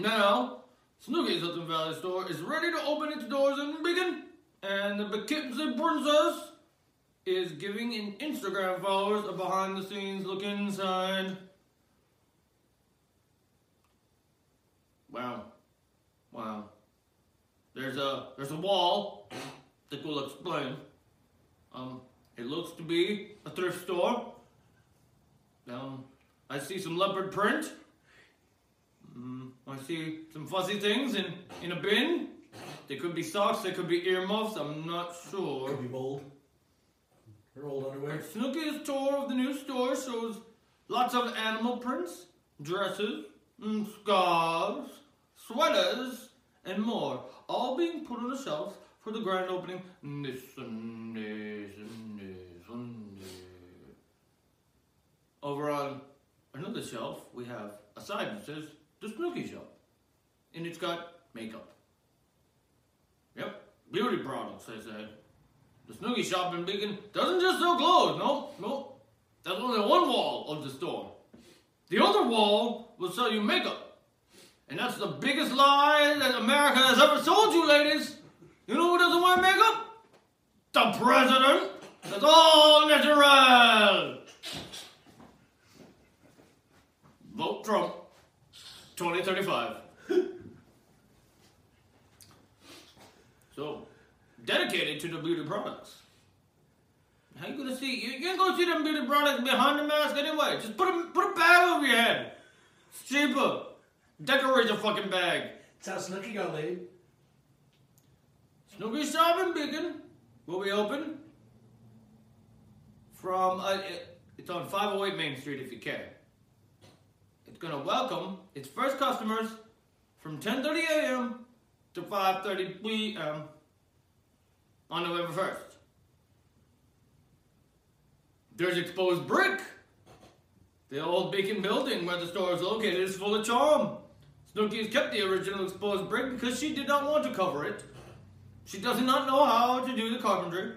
Now, Snooki's Hudson Valley store is ready to open its doors in Beacon, and the Poughkeepsie Princess is giving in Instagram followers a behind the scenes look inside. Wow. Wow. There's a there's a wall that will explain. Um, it looks to be a thrift store. Um, I see some leopard print. Mm, I see some fuzzy things in in a bin. They could be socks. They could be earmuffs. I'm not sure. Could be mold. Her old underwear. Snooki's tour of the new store shows lots of animal prints, dresses, scarves, sweaters, and more, all being put on the shelves for the grand opening this Sunday, Sunday, Sunday. Over on another shelf, we have a sign that says the Snooki Shop, and it's got makeup. Yep, beauty products, they said. The Snooki Shop in Beacon doesn't just sell clothes, no, no. That's only one wall of the store. The other wall will sell you makeup. And that's the biggest lie that America has ever sold you, ladies. You know who doesn't wear makeup? The president. That's all natural. Vote Trump. 2035. *laughs* so, dedicated to the beauty products. How you gonna see? You, you ain't gonna see them beauty products behind the mask anyway. Just put a, put a bag over your head. It's cheaper. Decorate your fucking bag. That's how Snooki got laid. Snooki Shop in Beacon will be open from, uh, it's on 508 Main Street if you care. It's gonna welcome its first customers from 10.30 a.m. to 5.30 p.m. on November 1st. There's exposed brick. The old Beacon building where the store is located is full of charm. Snooki has kept the original exposed brick because she did not want to cover it. She does not know how to do the carpentry.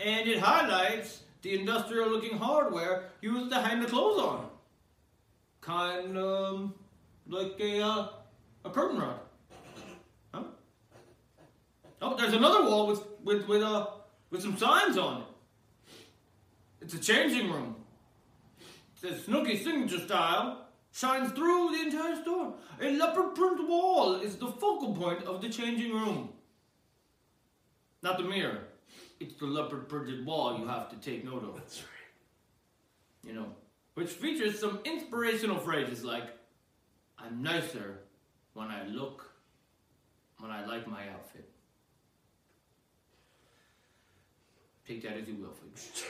And it highlights the industrial looking hardware used to hang the clothes on. Kind of um, like a, uh, a curtain rod. Huh? Oh, there's another wall with, with, with, uh, with some signs on it. It's a changing room. It says Snooki signature style shines through the entire store. A leopard print wall is the focal point of the changing room. Not the mirror. It's the leopard printed wall you have to take note of. That's right. You know, which features some inspirational phrases like, I'm nicer when I look, when I like my outfit. Take that as you will, folks.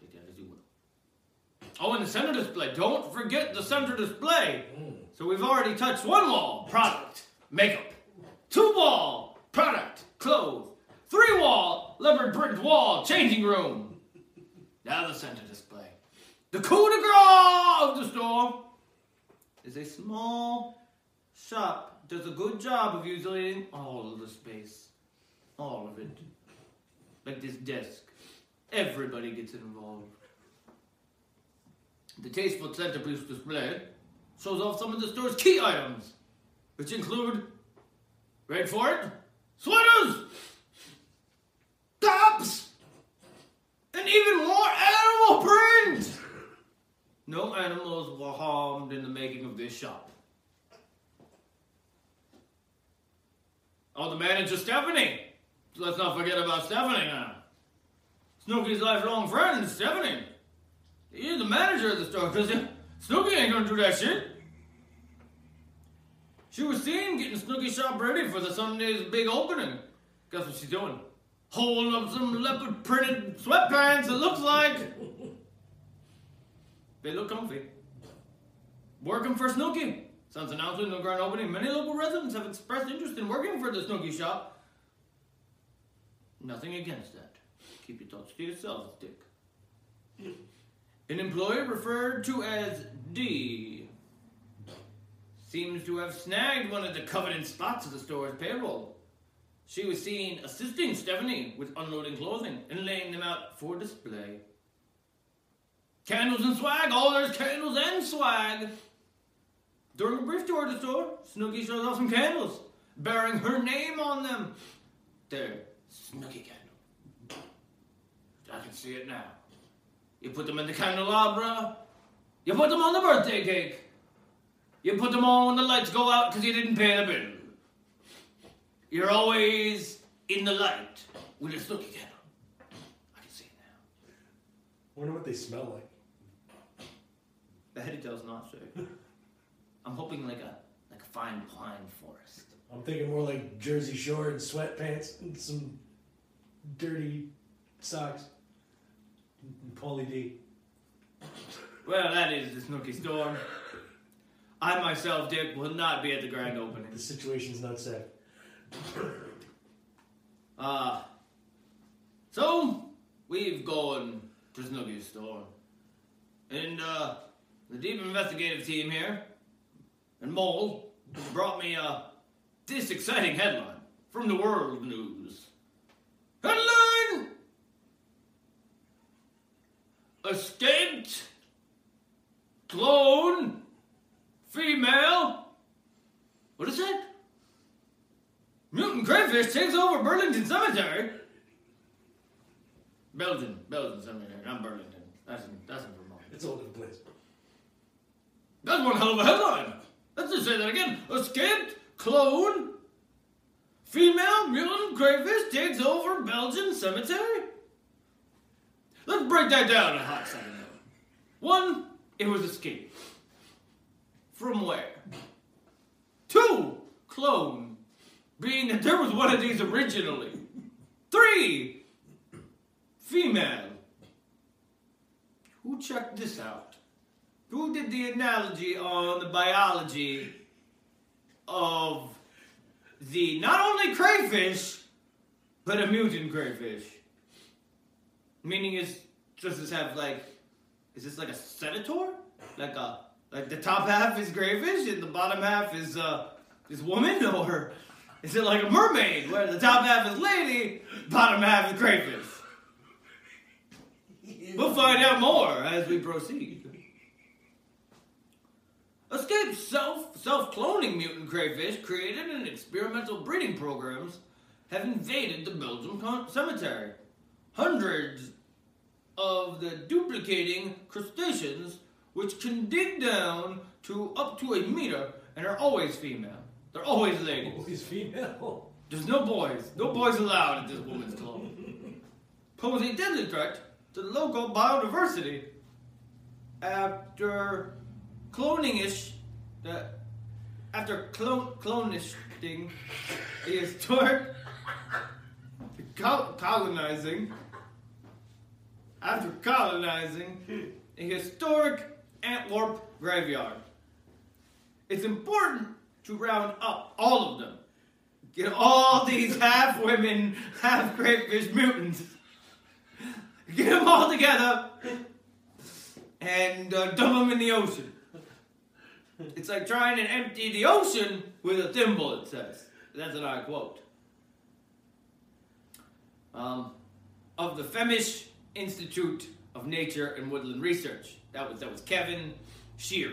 Take that as you will. Oh, and the center display. Don't forget the center display. Mm. So we've already touched one wall, product, makeup. Two wall, product, clothes. Three wall, leopard print wall, changing room. Now the center display. The coup de grace of the store is a small shop. Does a good job of using all of the space. All of it. Like this desk. Everybody gets involved. The tasteful centerpiece display shows off some of the store's key items, which include, ready for it, sweaters, tops, and even more animal print. No animals were harmed in the making of this shop. Oh, the manager Stephanie. Let's not forget about Stephanie now. Snooki's lifelong friend, Stephanie. You're the manager of the store, because Snooki ain't gonna do that shit. She was seen getting Snooki shop ready for the Sunday's big opening. Guess what she's doing? Holding up some leopard printed sweatpants, it looks like. They look comfy. Working for Snooki. Since announcing the grand opening, many local residents have expressed interest in working for the Snooki shop. Nothing against that. Keep your thoughts to yourself, Dick. An employee referred to as D seems to have snagged one of the coveted spots of the store's payroll. She was seen assisting Stephanie with unloading clothing and laying them out for display. Candles and swag. Oh, there's candles and swag. During a brief tour of the store, Snooki shows off some candles, bearing her name on them. They're Snooki candle. I can see it now. You put them in the candelabra. You put them on the birthday cake. You put them on when the lights go out because you didn't pay the bill. You're always in the light with a Snooki candle. I can see it now. Wonder what they smell like. The heady does not say. *laughs* I'm hoping like a like a fine pine forest. I'm thinking more like Jersey Shore and sweatpants and some dirty socks. And Pauly D. Well, that is the Snooki store. I myself, Dick, will not be at the grand opening. The situation's not safe. Uh, so, we've gone to Snooki's store. And, uh, the deep investigative team here, and Mole, brought me, uh, this exciting headline from the World News. Headline! Escaped clone female. What is that? Mutant crayfish takes over Burlington Cemetery. Belgian, Belgian Cemetery, not Burlington. That's in, that's in Vermont. It's all over the place. That's one hell of a headline. Let's just say that again. Escaped clone female mutant crayfish takes over Belgian cemetery. Let's break that down in a hot second. One, it was escape. From where? Two, clone. Being that there was one of these originally. Three, female. Who checked this out? Who did the analogy on the biology of the not only crayfish, but a mutant crayfish? Meaning is does this have like is this like a senator? Like a like the top half is crayfish and the bottom half is uh is woman *laughs* or is it like a mermaid where the top half is lady, bottom half is crayfish? We'll find out more as we proceed. Escape self self cloning mutant crayfish created in experimental breeding programs have invaded the Belgium cemetery. Hundreds of the duplicating crustaceans, which can dig down to up to a meter and are always female. They're always ladies. Always female. There's no boys. No boys allowed at this woman's club. Pose a deadly threat to local biodiversity after cloning-ish, the after clone clonisting a historic *laughs* col- colonizing after colonizing a historic Antwerp graveyard. It's important to round up all of them. Get all these *laughs* half women, half crayfish mutants. Get them all together and uh, dump them in the ocean. It's like trying to empty the ocean with a thimble, it says. That's what I quote. Um, of the Flemish Institute of Nature and Woodland Research. That was that was Kevin Shear.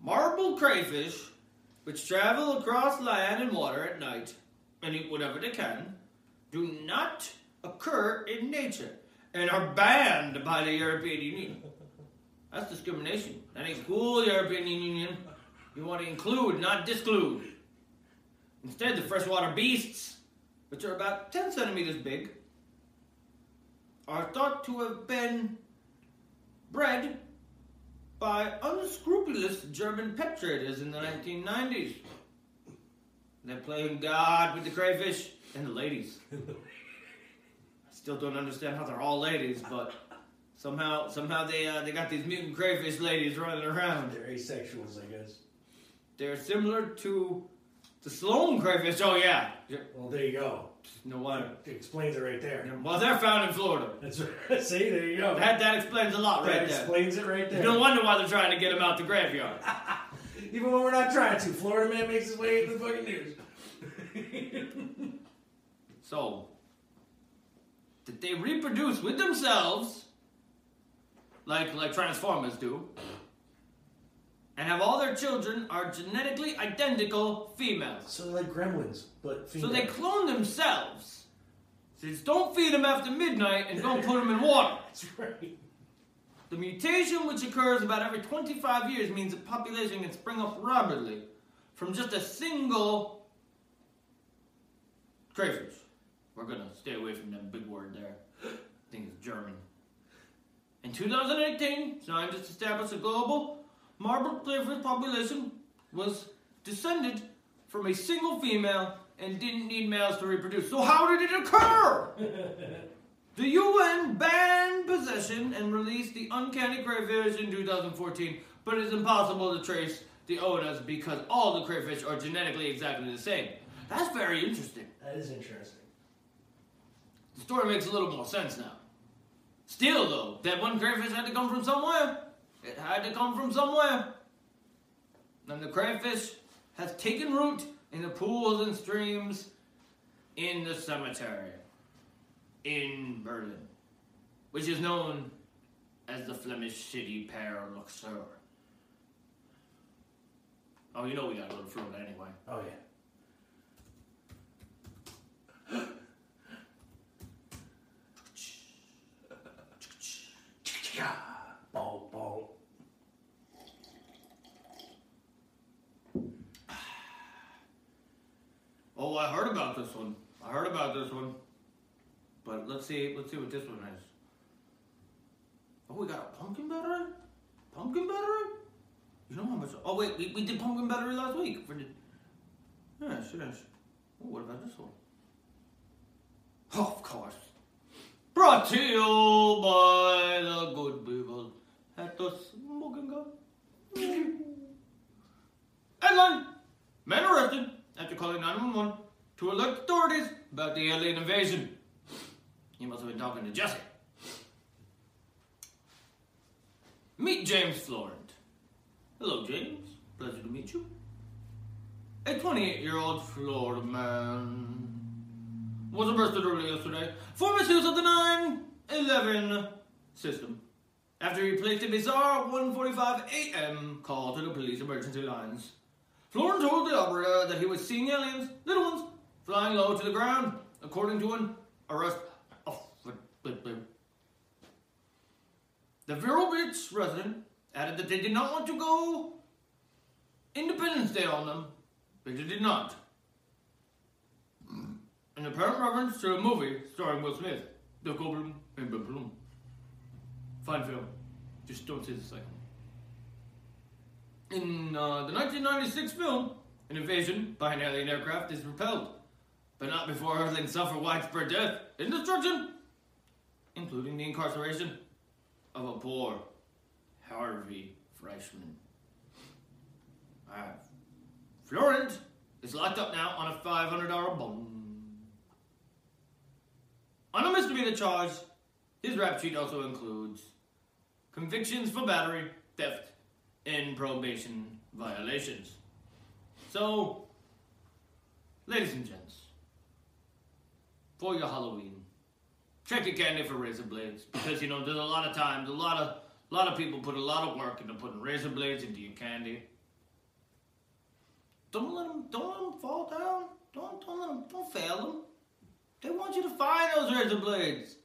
Marble crayfish, which travel across land and water at night and eat whatever they can, do not occur in nature and are banned by the European Union. That's discrimination. That ain't cool, European Union. You want to include, not disclude. Instead, the freshwater beasts, which are about 10 centimeters big, are thought to have been bred by unscrupulous German pet traders in the 1990s. They're playing God with the crayfish and the ladies. I still don't understand how they're all ladies, but somehow somehow they uh, they got these mutant crayfish ladies running around. They're asexuals, I guess. They're similar to the Sloan crayfish. Oh yeah. Well, there you go. No wonder. It explains it right there. Well, they're found in Florida. That's right. *laughs* See, there you go. That that explains a lot That right there. explains it right there. No wonder why they're trying to get him out the graveyard. *laughs* Even when we're not trying to, Florida man makes his way into the fucking news. *laughs* So, did they reproduce with themselves, like like Transformers do, and have all their children are genetically identical females. So they're like gremlins, but So they clone themselves. Says don't feed them after midnight and don't put them in water. *laughs* That's right. The mutation, which occurs about every 25 years, means the population can spring up rapidly from just a single crayfish. We're gonna stay away from that big word there. I think it's German. In 2018, scientists established a global marble crayfish population was descended from a single female and didn't need males to reproduce. So how did it occur? *laughs* The UN banned possession and released the uncanny crayfish in 2014, but it's impossible to trace the owners because all the crayfish are genetically exactly the same. That's very interesting. That is interesting. The story makes a little more sense now. Still, though, that one crayfish had to come from somewhere. It had to come from somewhere. And the crayfish has taken root in the pools and streams in the cemetery in Berlin, which is known as the Flemish city Père Luxor. Oh, you know we gotta go to Florida anyway. Oh yeah. *gasps* *gasps* *gasps* Boom, boom. Oh, I heard about this one. I heard about this one. But let's see. Let's see what this one is. Oh, we got a pumpkin battery. Pumpkin battery. You know how much? Oh wait, we, we did pumpkin battery last week for the. Yes, yes. Oh, what about this one? Oh, of course. Brought to you by the good people at the smoking gun. *laughs* Headline: Men arrested after calling 911 to alert authorities about the alien invasion. He must have been talking to Jesse. Meet James Florent. Hello, James. Pleasure to meet you. A 28 year old Florida man was arrested early yesterday for misuse of the 911 system after he placed a bizarre 1:45 a.m. call to the police emergency lines. Florent told the operator that he was seeing aliens, little ones, flying low to the ground, according to an arrest. The Vero Beach resident added that they did not want to go Independence Day on them, but they did not. An apparent reference to a movie starring Will Smith, The Goblin and the Bloom. Fine film. Just don't say the second. In uh, the 1996 film, an invasion by an alien aircraft is repelled, but not before Earthlings suffer widespread death and destruction, including the incarceration of a poor Harvey freshman. Uh, Florent is locked up now on a $500 bond. On a misdemeanor charge, his rap sheet also includes convictions for battery, theft, and probation violations. So, ladies and gents, for your Halloween, check your candy for razor blades because you know there's a lot of times, a lot of, a lot of people put a lot of work into putting razor blades into your candy. Don't let them, don't let them fall down. Don't, don't let them, don't fail them. They want you to find those razor blades.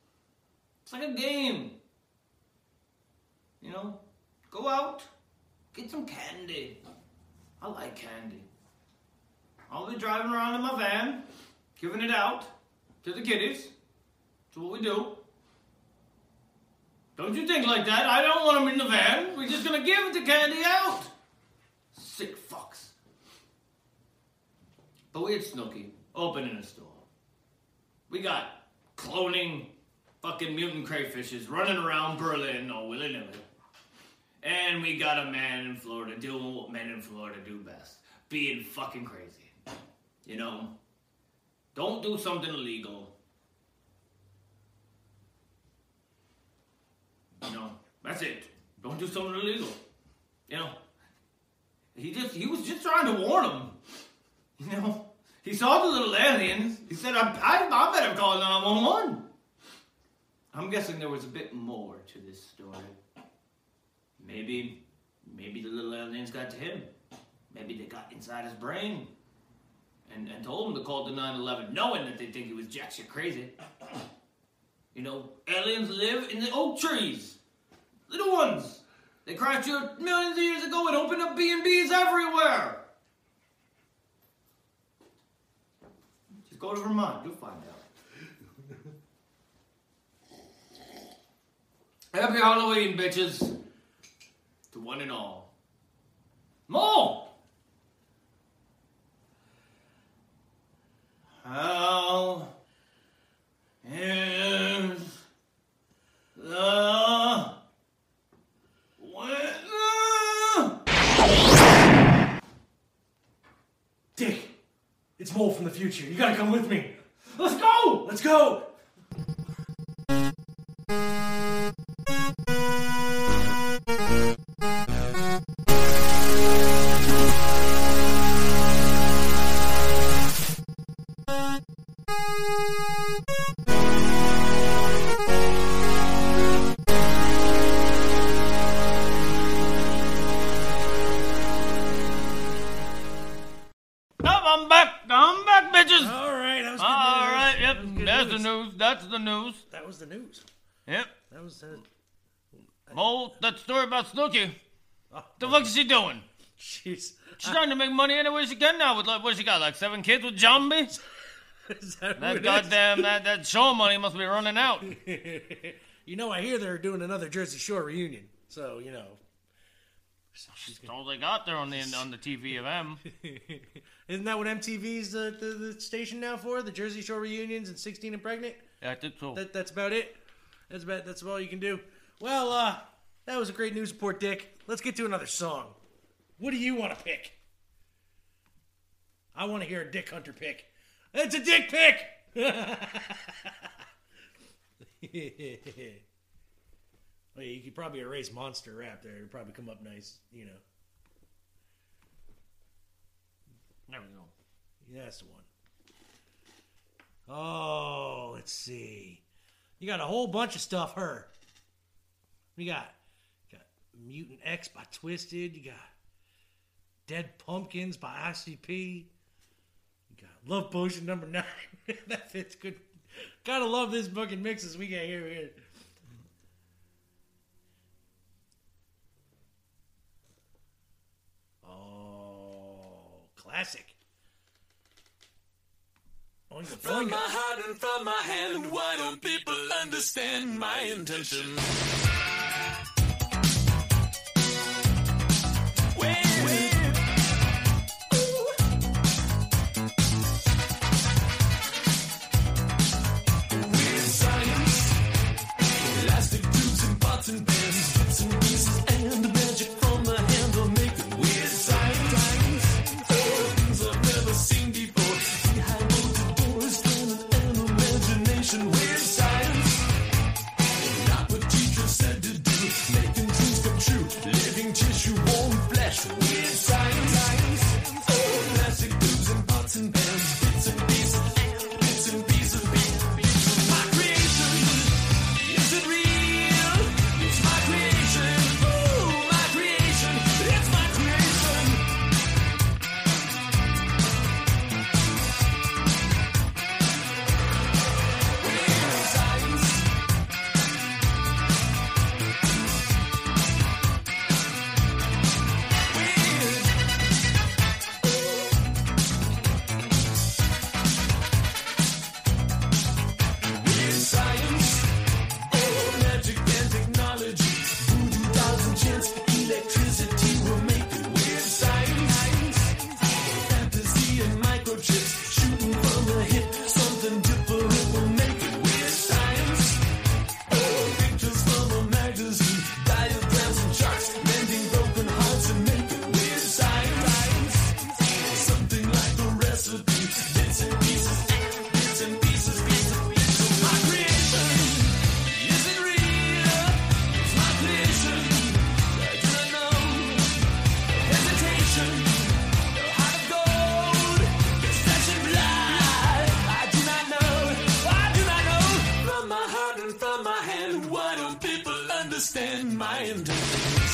It's like a game. You know, go out, get some candy. I like candy. I'll be driving around in my van, giving it out to the kiddies. That's what we do. Don't you think like that? I don't want them in the van. We're just gonna give the candy out. Sick fucks. But we had Snooki opening a store. We got cloning fucking mutant crayfishes running around Berlin all willy nilly. And we got a man in Florida doing what men in Florida do best being fucking crazy. You know? Don't do something illegal. You know, that's it. Don't do something illegal. You know? He just he was just trying to warn him. You know? He saw the little aliens. He said, I, I, I better call 911. I'm guessing there was a bit more to this story. Maybe, maybe the little aliens got to him. Maybe they got inside his brain and, and told him to call the 911, knowing that they think he was jack shit crazy. *clears throat* You know, aliens live in the oak trees. Little ones. They crashed here millions of years ago and opened up B&Bs everywhere. Just go to Vermont. You'll find out. *laughs* Happy Halloween, bitches. One and all. Mo! How is the? Dick, it's Mole from the future. You gotta come with me. Let's go! Let's go! Yep. That uh, Mole, that story about Snooki. The fuck is she doing? jeez. She's trying to make money any way she can now with like what she got, like seven kids with zombies? *laughs* Is that That goddamn that that show money must be running out. *laughs* you know, I hear they're doing another Jersey Shore reunion. So you know, That's all they got there on the on the TV of M. *laughs* isn't that what MTV's the, the, the station now for? The Jersey Shore reunions and 16 and pregnant. Yeah, I think so. That, that's about it. That's about that's all you can do. Well, uh, that was a great news report, Dick. Let's get to another song. What do you want to pick? I want to hear a Dick Hunter pick. It's a Dick pick. *laughs* yeah, you could probably erase Monster Rap there. It'd probably come up nice, you know. There we go. Yeah, that's the one. Oh, let's see. You got a whole bunch of stuff, her. We got got Mutant X by Twisted. You got Dead Pumpkins by ICP. You got Love Potion number nine. *laughs* that fits good. Gotta love this fucking mixes we got here. here. Oh, classic. Oh, Your From my heart and from my hand, why don't people understand my intention? Understand my intentions?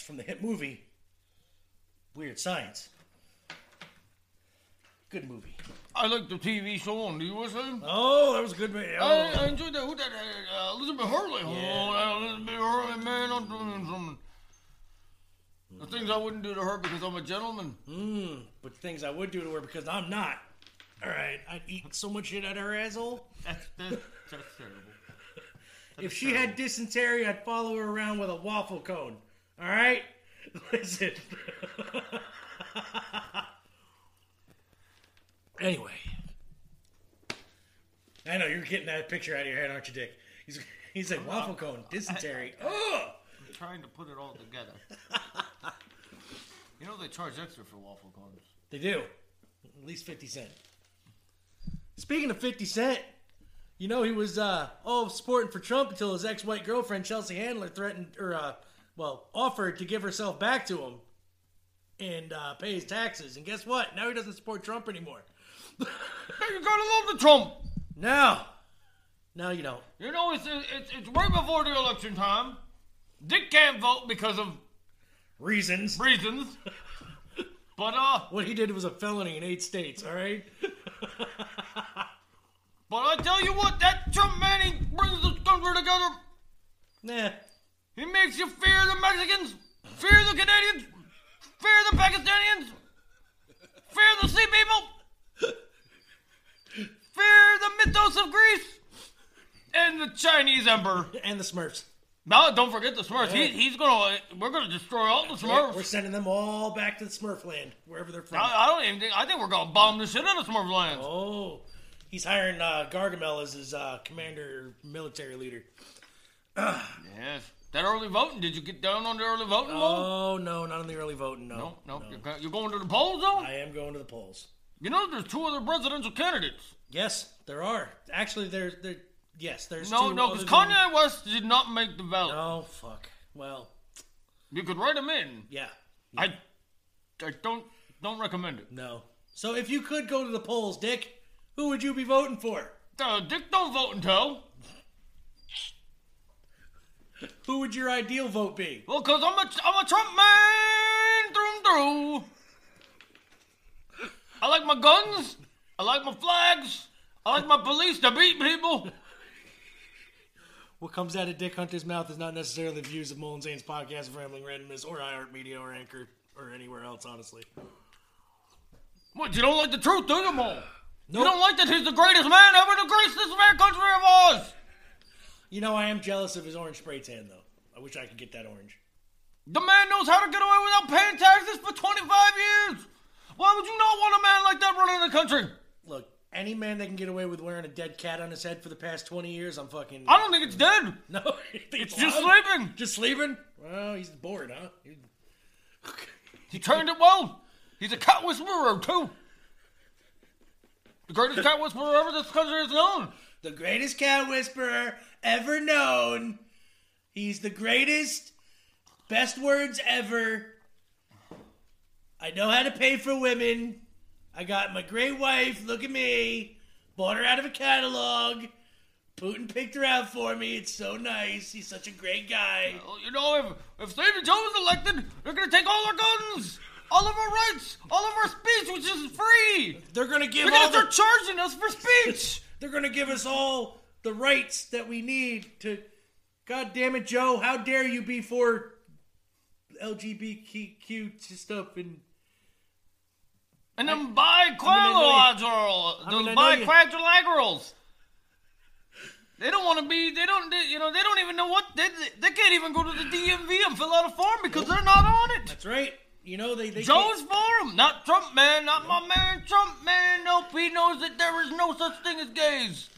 From the hit movie Weird Science. Good movie. I like the TV show on the USA. Oh, that was a good movie. Oh. I, I enjoyed that. Who that? Uh, Elizabeth Hurley. Yeah. Oh, Elizabeth Hurley, man, I'm doing something. The things I wouldn't do to her because I'm a gentleman. Mm, but things I would do to her because I'm not. All right, I'd eat so much shit out of her asshole. That's that's, that's terrible. *laughs* If she had dysentery, I'd follow her around with a waffle cone. All right, *laughs* listen. *laughs* anyway, I know you're getting that picture out of your head, aren't you, Dick? He's he's like waffle cone, dysentery. *laughs* Oh, I'm trying to put it all together. you know they charge extra for waffle cones. they do. At least fifty cent. Speaking of fifty cent, you know he was uh oh sporting for Trump until his ex-white girlfriend Chelsea Handler threatened or uh well offered to give herself back to him and uh, pay his taxes. And guess what? Now he doesn't support Trump anymore. *laughs* you gotta love the Trump. No, no, you don't. You know it's it's it's right before the election time. Dick can't vote because of Reasons. reasons. *laughs* But uh, What he did was a felony in eight states. All right. *laughs* but I tell you what, that Trump man he brings the country together. Nah. He makes you fear the Mexicans, fear the Canadians, fear the Pakistanians, fear the sea people, fear the mythos of Greece, and the Chinese emperor. And the Smurfs. No, don't forget the Smurfs. He, he's gonna. We're gonna destroy all the Smurfs. We're sending them all back to the Smurf land, wherever they're from. I, I don't even think. I think we're gonna bomb the shit out of Smurf land. Oh, he's hiring uh, Gargamel as his uh, commander, military leader. Yes. That early voting. Did you get down on the early voting? Oh no, not on the early voting. No, no, no. You're, you're going to the polls though. I am going to the polls. You know, there's two other presidential candidates. Yes, there are. Actually, there, there. Yes, there's No, two no, because than- Kanye West did not make the ballot. Oh fuck. Well, You could write him in. yeah, I, I don't don't recommend it. no. So if you could go to the polls, Dick, who would you be voting for? Uh, Dick, don't vote until. Who would your ideal vote be? Well, cause I'm a I'm a Trump man through and through. I like my guns. I like my flags. I like my police to beat people. What comes out of Dick Hunter's mouth is not necessarily the views of Mole N' Zane's podcast of Rambling Randomness or iHeartMedia or Anchor or anywhere else, honestly. What, you don't like the truth, do you, Mo? You don't like that he's the greatest man ever to grace this fair country of ours? You know, I am jealous of his orange spray tan, though. I wish I could get that orange. The man knows how to get away without paying taxes for 25 years. Why would you not want a man like that running the country? Look, any man that can get away with wearing a dead cat on his head for the past 20 years, I'm fucking. I don't think it's dead. *laughs* No, think It's just sleeping. Just sleeping? Well, he's bored, huh? He- He trained it well. He's a cat whisperer, too. The greatest *laughs* cat whisperer ever this country has known. The greatest cat whisperer ever known. He's the greatest. Best words ever. I know how to pay for women. I got my great wife. Look at me. Bought her out of a catalog. Putin picked her out for me. It's so nice. He's such a great guy. Well, you know, if, if Stevie Joe is elected, they're going to take all our guns, all of our rights, all of our speech, which is free. They're gonna give They're going all to the- start charging us for speech. *laughs* They're gonna give us all the rights that we need to. God damn it, Joe! How dare you be for LGBTQ stuff and And them I biquadrilaterals, I those mean, I know. They don't want to be. They don't. They, you know. They don't even know what. They, they can't even go to the DMV and fill out a form because they're not on it. That's right. You know they. they Joe's him, not Trump, man, not my man Trump, man. Nope, he knows that there is no such thing as gays.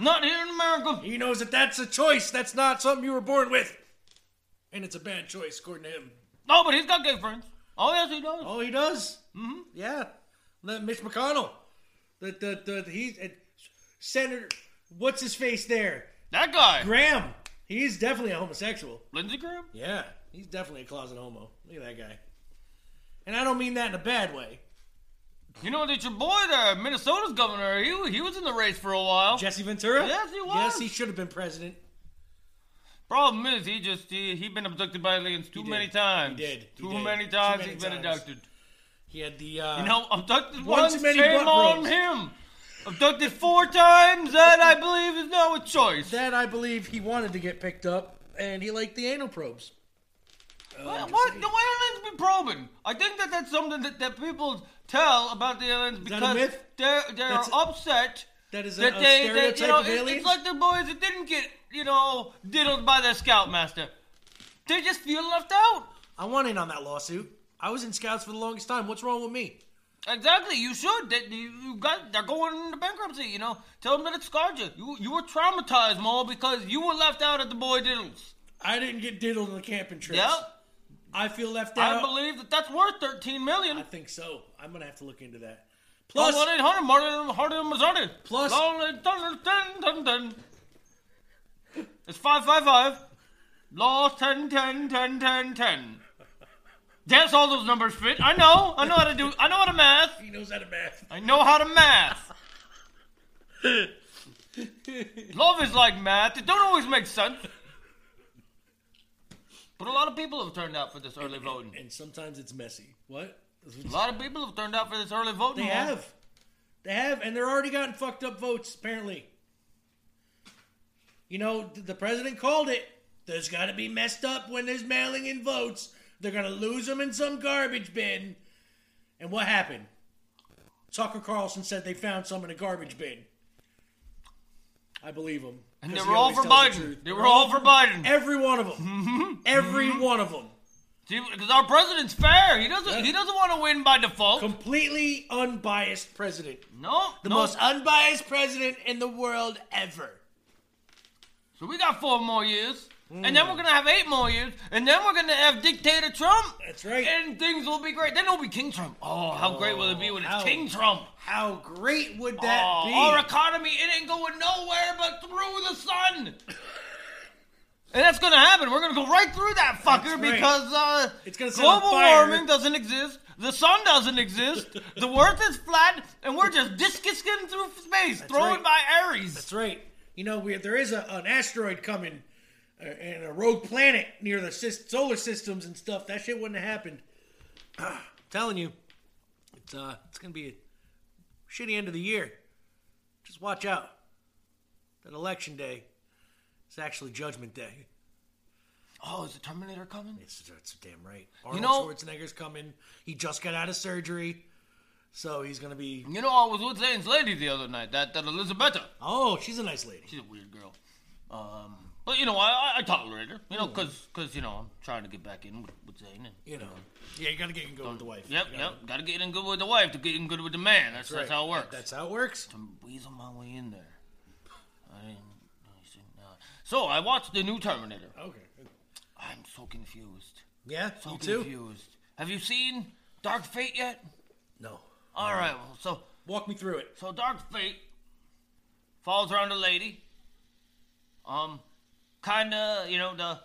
Not here in America. He knows that that's a choice. That's not something you were born with, and it's a bad choice according to him. No, but he's got gay friends. Oh yes, he does. Oh, he does. Mm-hmm. Yeah, Mitch McConnell. The the the he's uh, Senator. What's his face there? That guy, Graham. He's definitely a homosexual. Lindsey Graham. Yeah, he's definitely a closet homo. Look at that guy. And I don't mean that in a bad way. You know that your boy there, Minnesota's governor, he, he was in the race for a while. Jesse Ventura? Yes, he was. Yes, he should have been president. Problem is, he just he he been abducted by aliens too many times. He did. He Too did. many times many he's been times. abducted. He had the. Uh, You know, abducted one once, shame on probes. him. Abducted four times, that I believe is now a choice. That I believe he wanted to get picked up, and he liked the anal probes. Oh, what? just what? The aliens be probing. I think that that's something that, that people tell about the aliens because myth? they're they're That's a- upset That is a, that a they, stereotype they you know of it- aliens. it's like the boys that didn't get you know diddled by their scoutmaster. They just feel left out. I want in on that lawsuit. I was in scouts for the longest time. What's wrong with me? Exactly, you should. That you, you got they're going into bankruptcy. You know, tell them that it scarred you. You you were traumatized, Mo, because you were left out at the boy diddles. I didn't get diddled on the camping trips. Yeah, I feel left out. I believe that that's worth thirteen million. I think so. I'm gonna have to look into that. Plus, one eight hundred Martin Hardy Mazzardi. Plus- dun- dun- dun- dun. it's five five five. Law 10 10 10 10 10. Yes, all those numbers fit. I know. I know how to do. I know how to math. he knows how to math. I know how to math. *laughs* Love is like math. It don't always make sense. But a lot of people have turned out for this early voting. And sometimes it's messy. What? A lot of people have turned out for this early voting. They have. They have, and they're already gotten fucked up votes, apparently. You know, the president called it. There's got to be messed up when there's mailing in votes. They're going to lose them in some garbage bin. And what happened? Tucker Carlson said they found some in a garbage bin. I believe him. And they were all for tells the Biden. They were all for Biden. Every one of them. Mm-hmm. Every mm-hmm. one of them. Because our president's fair. He doesn't. He doesn't want to win by default. Completely unbiased president. No, The no. most unbiased president in the world ever. So we got four more years, and then we're gonna have eight more years, and then we're gonna have dictator Trump. That's right. And things will be great. Then it'll be King Trump. Oh, how great will it be when it's King Trump? How great would that oh, be? Our economy, it ain't going nowhere but through the sun. And that's gonna happen. We're gonna go right through that fucker That's right. because uh, It's gonna global warming doesn't exist. The sun doesn't exist. the *laughs* earth is flat, and we're just discusing through space, right. throwing by Aries. That's right. You know, we, there is a, an asteroid coming and a rogue planet near the solar systems and stuff. That shit wouldn't have happened. *clears throat* Ah, telling you, it's uh, it's gonna be a shitty end of the year. Just watch out. That election day is actually Judgment Day. Oh, is the Terminator coming? It's, it's damn right. Arnold know- Schwarzenegger's coming. He just got out of surgery, so he's gonna be. You know, I was with Zane's lady the other night. That that Elizabeth. Oh, she's a nice lady. She's a weird girl. Um, but you know, I I, tolerate her. You know, cause cause you know I'm trying to get back in with, with Zane. And, You know, yeah, you gotta get in good with the wife. Yep, You yep. gotta- Got to get in good with the wife to get in good with the man. That's that's, right. how it works. That's how it works. to weasel my way in there. I didn't. I see, no. So I watched the new Terminator. Okay. I'm so confused. Yeah, So you too. confused. Have you seen Dark Fate yet? No. All right. Well, so Walk me through it. So Dark Fate falls around a lady. Um, kinda, you know, the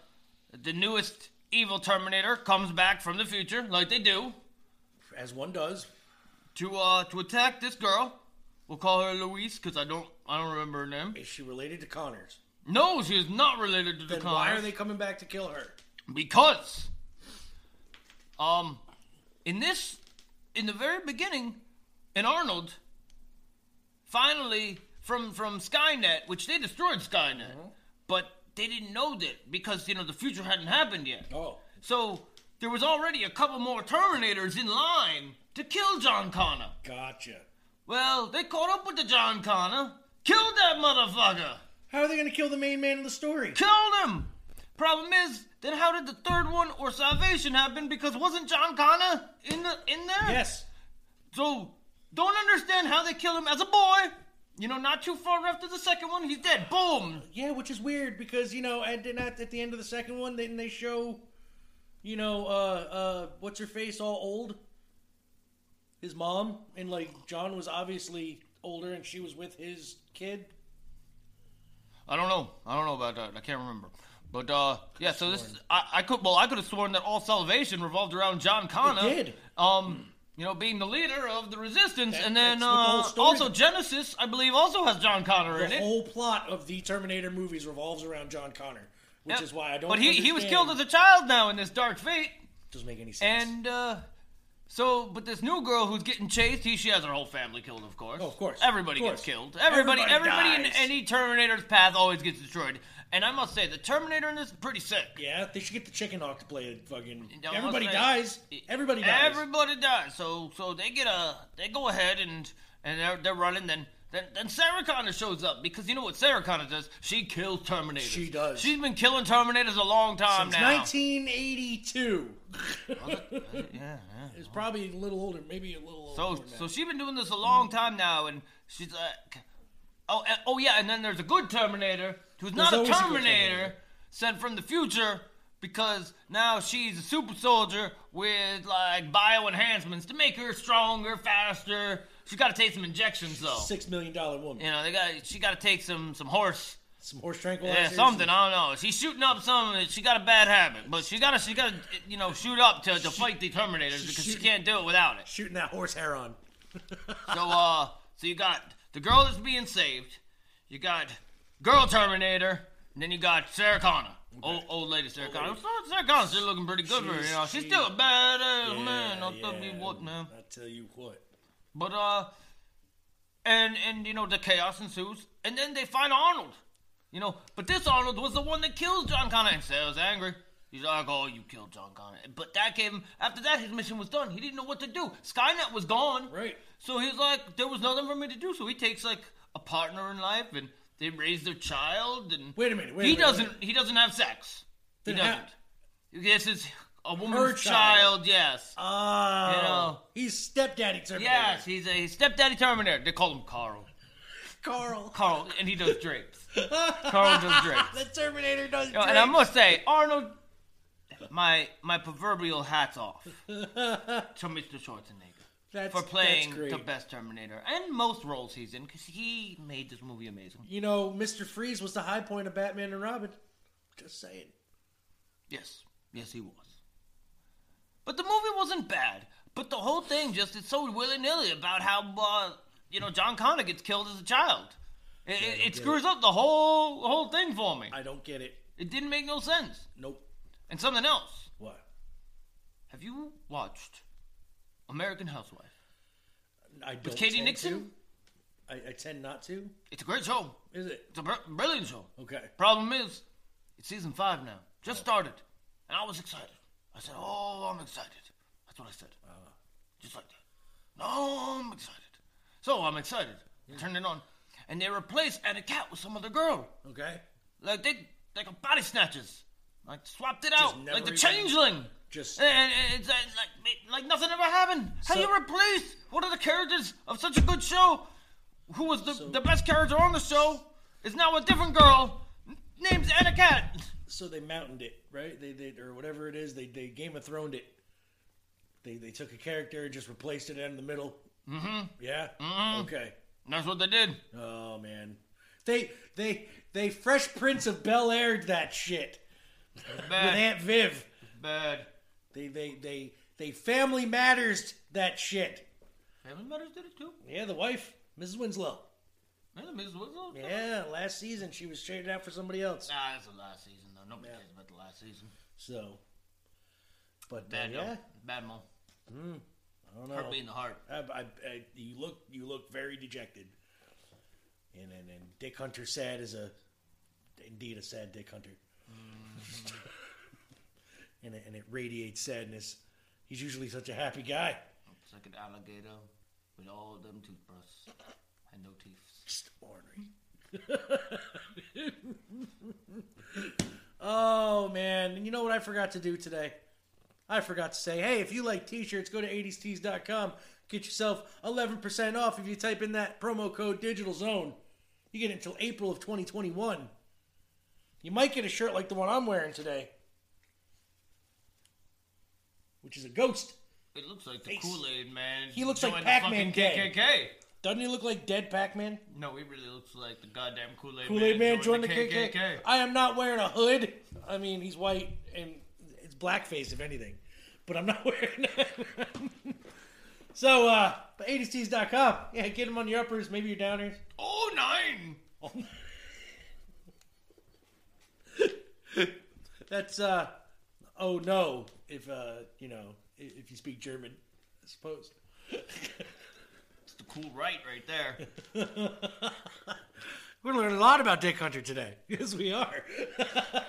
the newest evil Terminator comes back from the future, like they do, As one does. to uh to attack this girl. We'll call her Louise because I don't I don't remember her name. Is she related to Connors? No, she is not related to the Then why Connors. are they coming back to kill her? Because, um, in this, in the very beginning, in Arnold, finally from from Skynet, which they destroyed Skynet, but they didn't know that because you know the future hadn't happened yet. Oh. So there was already a couple more Terminators in line to kill John Connor. Gotcha. Well, they caught up with the John Connor, killed that motherfucker, How are they going to kill the main man of the story? killed him. Problem is, then how did the third one or Salvation happen? Because wasn't John Connor in the in there? Yes. So don't understand how they killed him as a boy. You know, not too far after the second one, he's dead. Boom. Yeah, which is weird because you know, and then at, at the end of the second one, then they show, you know, uh, uh, what's her face all old. His mom and like John was obviously older, and she was with his kid. I don't know. I don't know about that. I can't remember. But uh, yeah. So this, I, I could, well, I could have sworn that all Salvation revolved around John Connor. It did. Um, you know, being the leader of the resistance, That- and then that's what the whole uh, story- also Genesis, I believe, also has John Connor in it. The whole plot of the Terminator movies revolves around John Connor, which Yep. is why I don't. But he he was killed as a child now in this Dark Fate, Doesn't make any sense. and uh, so but this new girl who's getting chased, he she has her whole family killed, of course. Oh, of course. Everybody Of gets killed. Everybody Everybody everybody, in any Terminator's path always gets destroyed. And I must say, the Terminator in this is pretty sick. yeah, they should get the chicken hawk to play it. Fucking You know, I everybody say- dies. Everybody dies. Everybody dies. So so they get a they go ahead and and they're they're running. Then then then Sarah Connor shows up because you know what Sarah Connor does? She kills Terminators. She does. She's been killing Terminators a long time Since now. 1982. Uh, yeah, yeah. *laughs* It's probably a little older, maybe a little older. So that. so she's been doing this a long time now, and she's like, oh and, oh yeah, and then there's a good Terminator who's not a Terminator, sent from the future because now she's a super soldier with like bio enhancements to make her stronger, faster. She's got to take some injections though. six million dollar woman. You know, they got she got to take some some horse. Some horse tranquilizers. Yeah, something. I don't know. She's shooting up some. She got a bad habit, but she gotta she gotta you know shoot up to, to fight the Terminators because she can't do it without it. Shooting that horse hair on. *laughs* So uh, so you got the girl that's being saved, you got girl Terminator, and then you got Sarah Connor, old, old lady Sarah Connor. So Sarah Connor's still looking pretty good for her, you know. She's still a badass Yeah, man. I'll tell you what, man. I tell you what. But uh, and and you know the chaos ensues, and then they find Arnold. You know, but this Arnold was the one that kills John Connor, and Sarah's angry. He's like, "Oh, you killed John Connor," but that gave him. After that, his mission was done. He didn't know what to do. Skynet was gone. Right. So he's like, there was nothing for me to do. So he takes like a partner in life, and they raise their child. And Wait a minute, wait a he minute, doesn't. He doesn't have sex. He doesn't. how- This is a woman's Her child. child. Yes. Oh, You know. he's stepdaddy Terminator. Yes, he's a stepdaddy Terminator. They call him Carl. Carl. Carl, and he does drapes. *laughs* Carl does drapes. the Terminator does. You know, and I must say, Arnold, my my proverbial hats off *laughs* to Mr. Schwarzenegger That's- for playing the best Terminator and most roles he's in because he made this movie amazing. You know, Mr. Freeze was the high point of Batman and Robin. Just saying. Yes, yes, he was. But the movie wasn't bad. But the whole thing just is so willy nilly about how uh, you know John Connor gets killed as a child. It, it, it screws up the whole whole thing for me. I don't get it. It didn't make no sense. Nope. And something else. What? Have you watched American Housewife? I don't With Katy tend Mixon? to. I, I tend not to. It's a great show. Is it? It's a br- brilliant show. Okay. Problem is, it's season five now. Just oh. started. And I was excited. I said, Oh, I'm excited. That's what I said. Ah. Just like that. No, I'm excited. So I'm excited. I turned it on. And they replaced Anna-Kat with some other girl. Okay. Like they like a body snatches. Like swapped it out. never Like the even- changeling. Just And, and it's uh, like like nothing ever happened. How So- you replace one of the characters of such a good show, who was the, the best character on the show, is now a different girl named Anna-Kat. so they mountained it, right? They, they or whatever it is. They they Game of Throned it. They they took a character, and just replaced it in the middle. Mm-hmm. Yeah. Mhm. Okay. That's what they did. Oh man. They they they Fresh Prince of Bel Air that shit with Aunt Viv. Bad. They they they they Family Matters that shit. Family Matters did it too. Yeah, the wife, Mrs. Winslow. Yeah, Mrs. Winslow. Yeah, last season she was traded out for somebody else. Nah, that's the last season though. Nobody cares about the last season. So, but uh, Bad yeah, though. Bad mo. Mm, I don't know. Hurt me in the heart. I, I, I, you look you look very dejected, and and, and Dick Hunter sad is a indeed a sad Dick Hunter, *laughs* and it, and it radiates sadness. He's usually such a happy guy. It's like an alligator with all them toothbrushes and no teeth. Just ornery. *laughs* oh man, and you know what I forgot to do today? I forgot to say, hey, if you like t-shirts, go to 80stees.com. Get yourself 11% off if you type in that promo code Digital Zone. You get it until April of 2021. You might get a shirt like the one I'm wearing today, which is a ghost. It looks like the Face. Kool Aid man. He looks like joined the Pac-Man fucking. KKK. Doesn't he look like dead Pac-Man? No, he really looks like the goddamn Kool Aid Kool Aid Man joined the KKK. I am not wearing a hood. I mean, he's white and it's blackface, if anything. But I'm not *laughs* wearing. *laughs* So, uh, but 80stees.com. Yeah, get them on your uppers, maybe your downers. Oh, nine. *laughs* That's, uh, oh no, if, uh, you know, if you speak German, I suppose. It's the cool right right there. *laughs* We're gonna learn a lot about Dick Hunter today. *laughs* Yes, we are.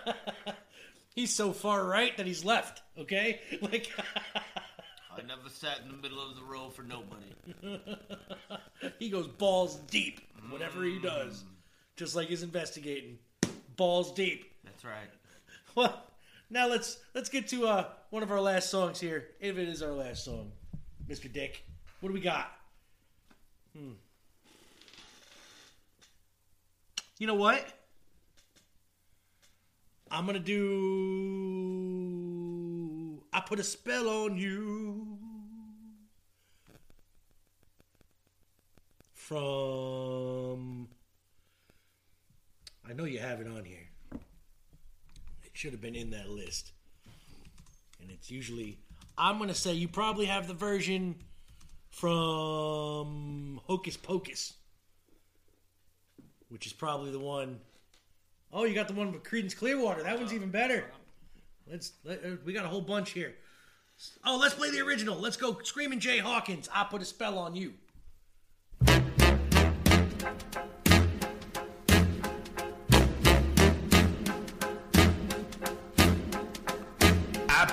*laughs* he's so far right that he's left. Okay, like I never sat in the middle of the row for nobody. he goes balls deep whatever he does, just like he's investigating. Balls deep. That's right. Well, now let's let's get to uh, one of our last songs here. If it is our last song, Mr. Dick, what do we got? Hmm. You know what? I'm gonna do. I put a spell on you. From. I know you have it on here. Should have been in that list. And it's usually. I'm gonna say you probably have the version from Hocus Pocus, which is probably the one Oh, you got the one with Creedence Clearwater. That one's even better. Let's. Let, uh, we got a whole bunch here. Oh, let's play the original. Let's go. Screaming Jay Hawkins. I put a spell on you.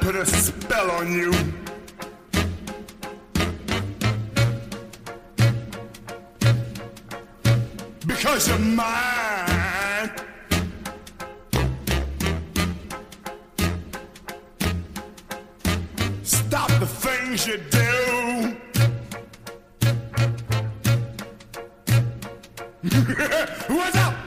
Put a spell on you. Because you're mine. Stop the things you do. *laughs* What's up?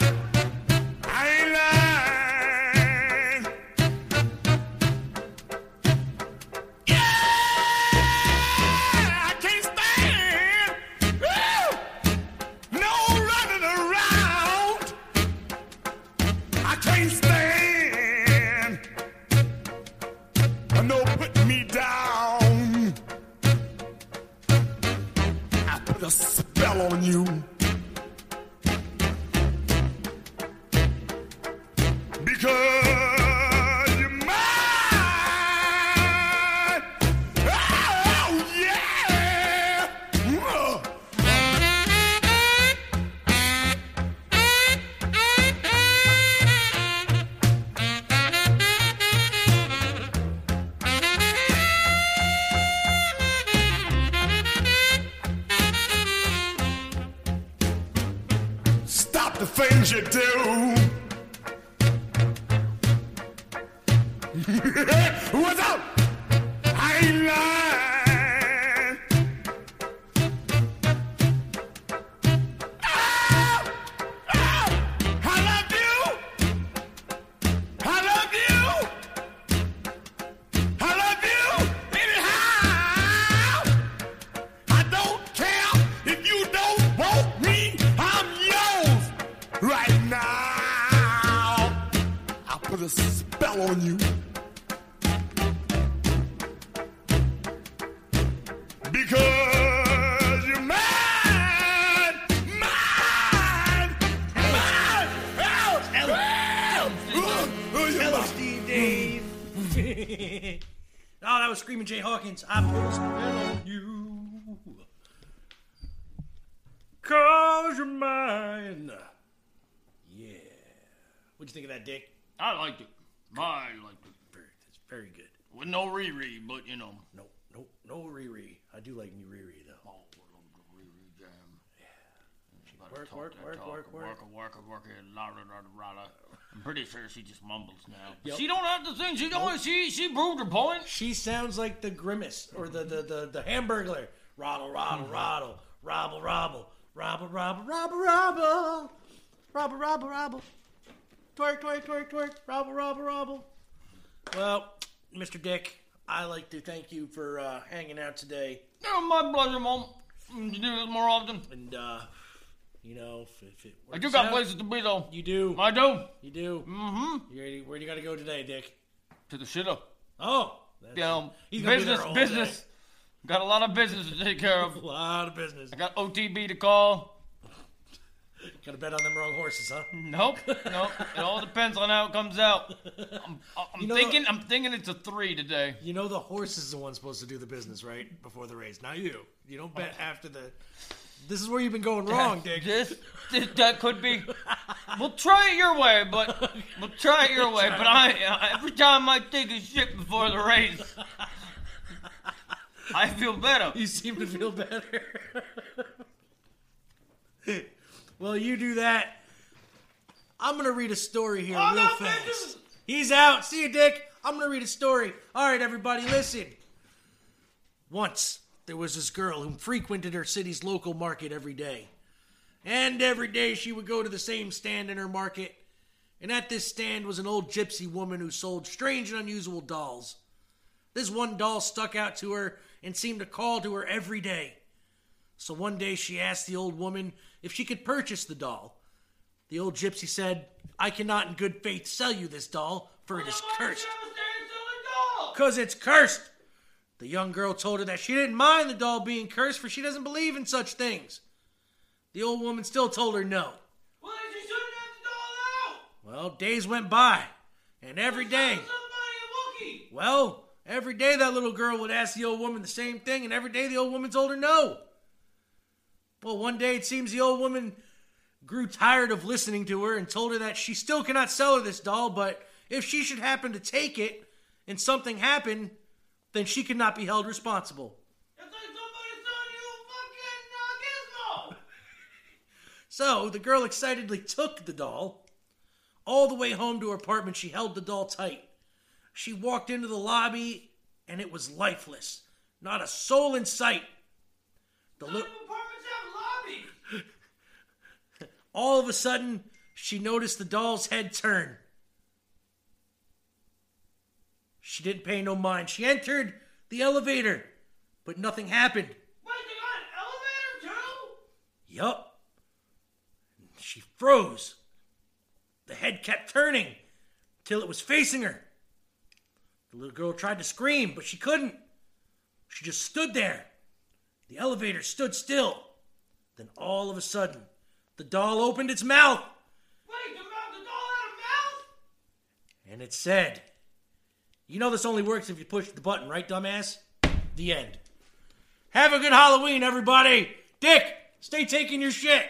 Work, work, work, work, work, work. work, work, work, la la la la la. I'm pretty sure she just mumbles now. Yep. She don't have to sing. She don't. She she proved her point. She sounds like the grimace or the the the, the hamburglar. Roddle, roddle, roddle, robble, robble, robble, robble, robble, robble, robble, robble, robble, twerk, twerk, twerk, twerk, robble, robble, robble. Well, Mr. Dick, I like to thank you for uh, hanging out today, Yeah, my pleasure, mom. You do this more often. and uh, you know, if, if it I do got out- places to be though. You do. I do. You do. Mm-hmm. You ready? Where do you got to go today, Dick? To the shitter. Oh, that's, You know, he's gonna be business, business, Got a lot of business to take care of. *laughs* A lot of business. I got OTB to call. *laughs* Gotta bet on them wrong horses, huh? Nope, nope. It all depends on how it comes out. *laughs* I'm, I'm You know thinking. I'm thinking it's a three today. You know the horse is the one supposed to do the business, right? Before the race, not you. You don't bet after the. This is where you've been going *laughs* wrong, Dick. This, this that could be. We'll try it your way, but we'll try it your way. But I every time I take a shit before the race, I feel better. You seem to feel better. *laughs* well, you do that. I'm gonna read a story here Oh, real no, fast. He's out. See you, Dick. I'm gonna read a story. All right, everybody, listen. Once there was this girl who frequented her city's local market every day. And every day she would go to the same stand in her market. And at this stand was an old gypsy woman who sold strange and unusual dolls. This one doll stuck out to her and seemed to call to her every day. So one day she asked the old woman if she could purchase the doll. The old gypsy said, I cannot in good faith sell you this doll, for it is cursed. Because it's cursed. The young girl told her that she didn't mind the doll being cursed, for she doesn't believe in such things. The old woman still told her no. Well, days went by, and every day. Well, every day that little girl would ask the old woman the same thing, and every day the old woman told her no. Well, one day it seems the old woman grew tired of listening to her and told her that she still cannot sell her this doll, but if she should happen to take it and something happened, then she could not be held responsible. *laughs* So the girl excitedly took the doll. All the way home to her apartment, she held the doll tight. She walked into the lobby, and it was lifeless. Not a soul in sight. The li- *laughs* All of a sudden, she noticed the doll's head turn. She didn't pay no mind. She entered the elevator, but nothing happened. Wait, they got an elevator too? Yup. She froze. The head kept turning till it was facing her. The little girl tried to scream, but she couldn't. She just stood there. The elevator stood still. Then all of a sudden, the doll opened its mouth. Wait, the, mouth, the doll had a mouth. And it said, You know this only works if you push the button, right, dumbass? The end. Have a good Halloween, everybody. Dick, stay taking your shit.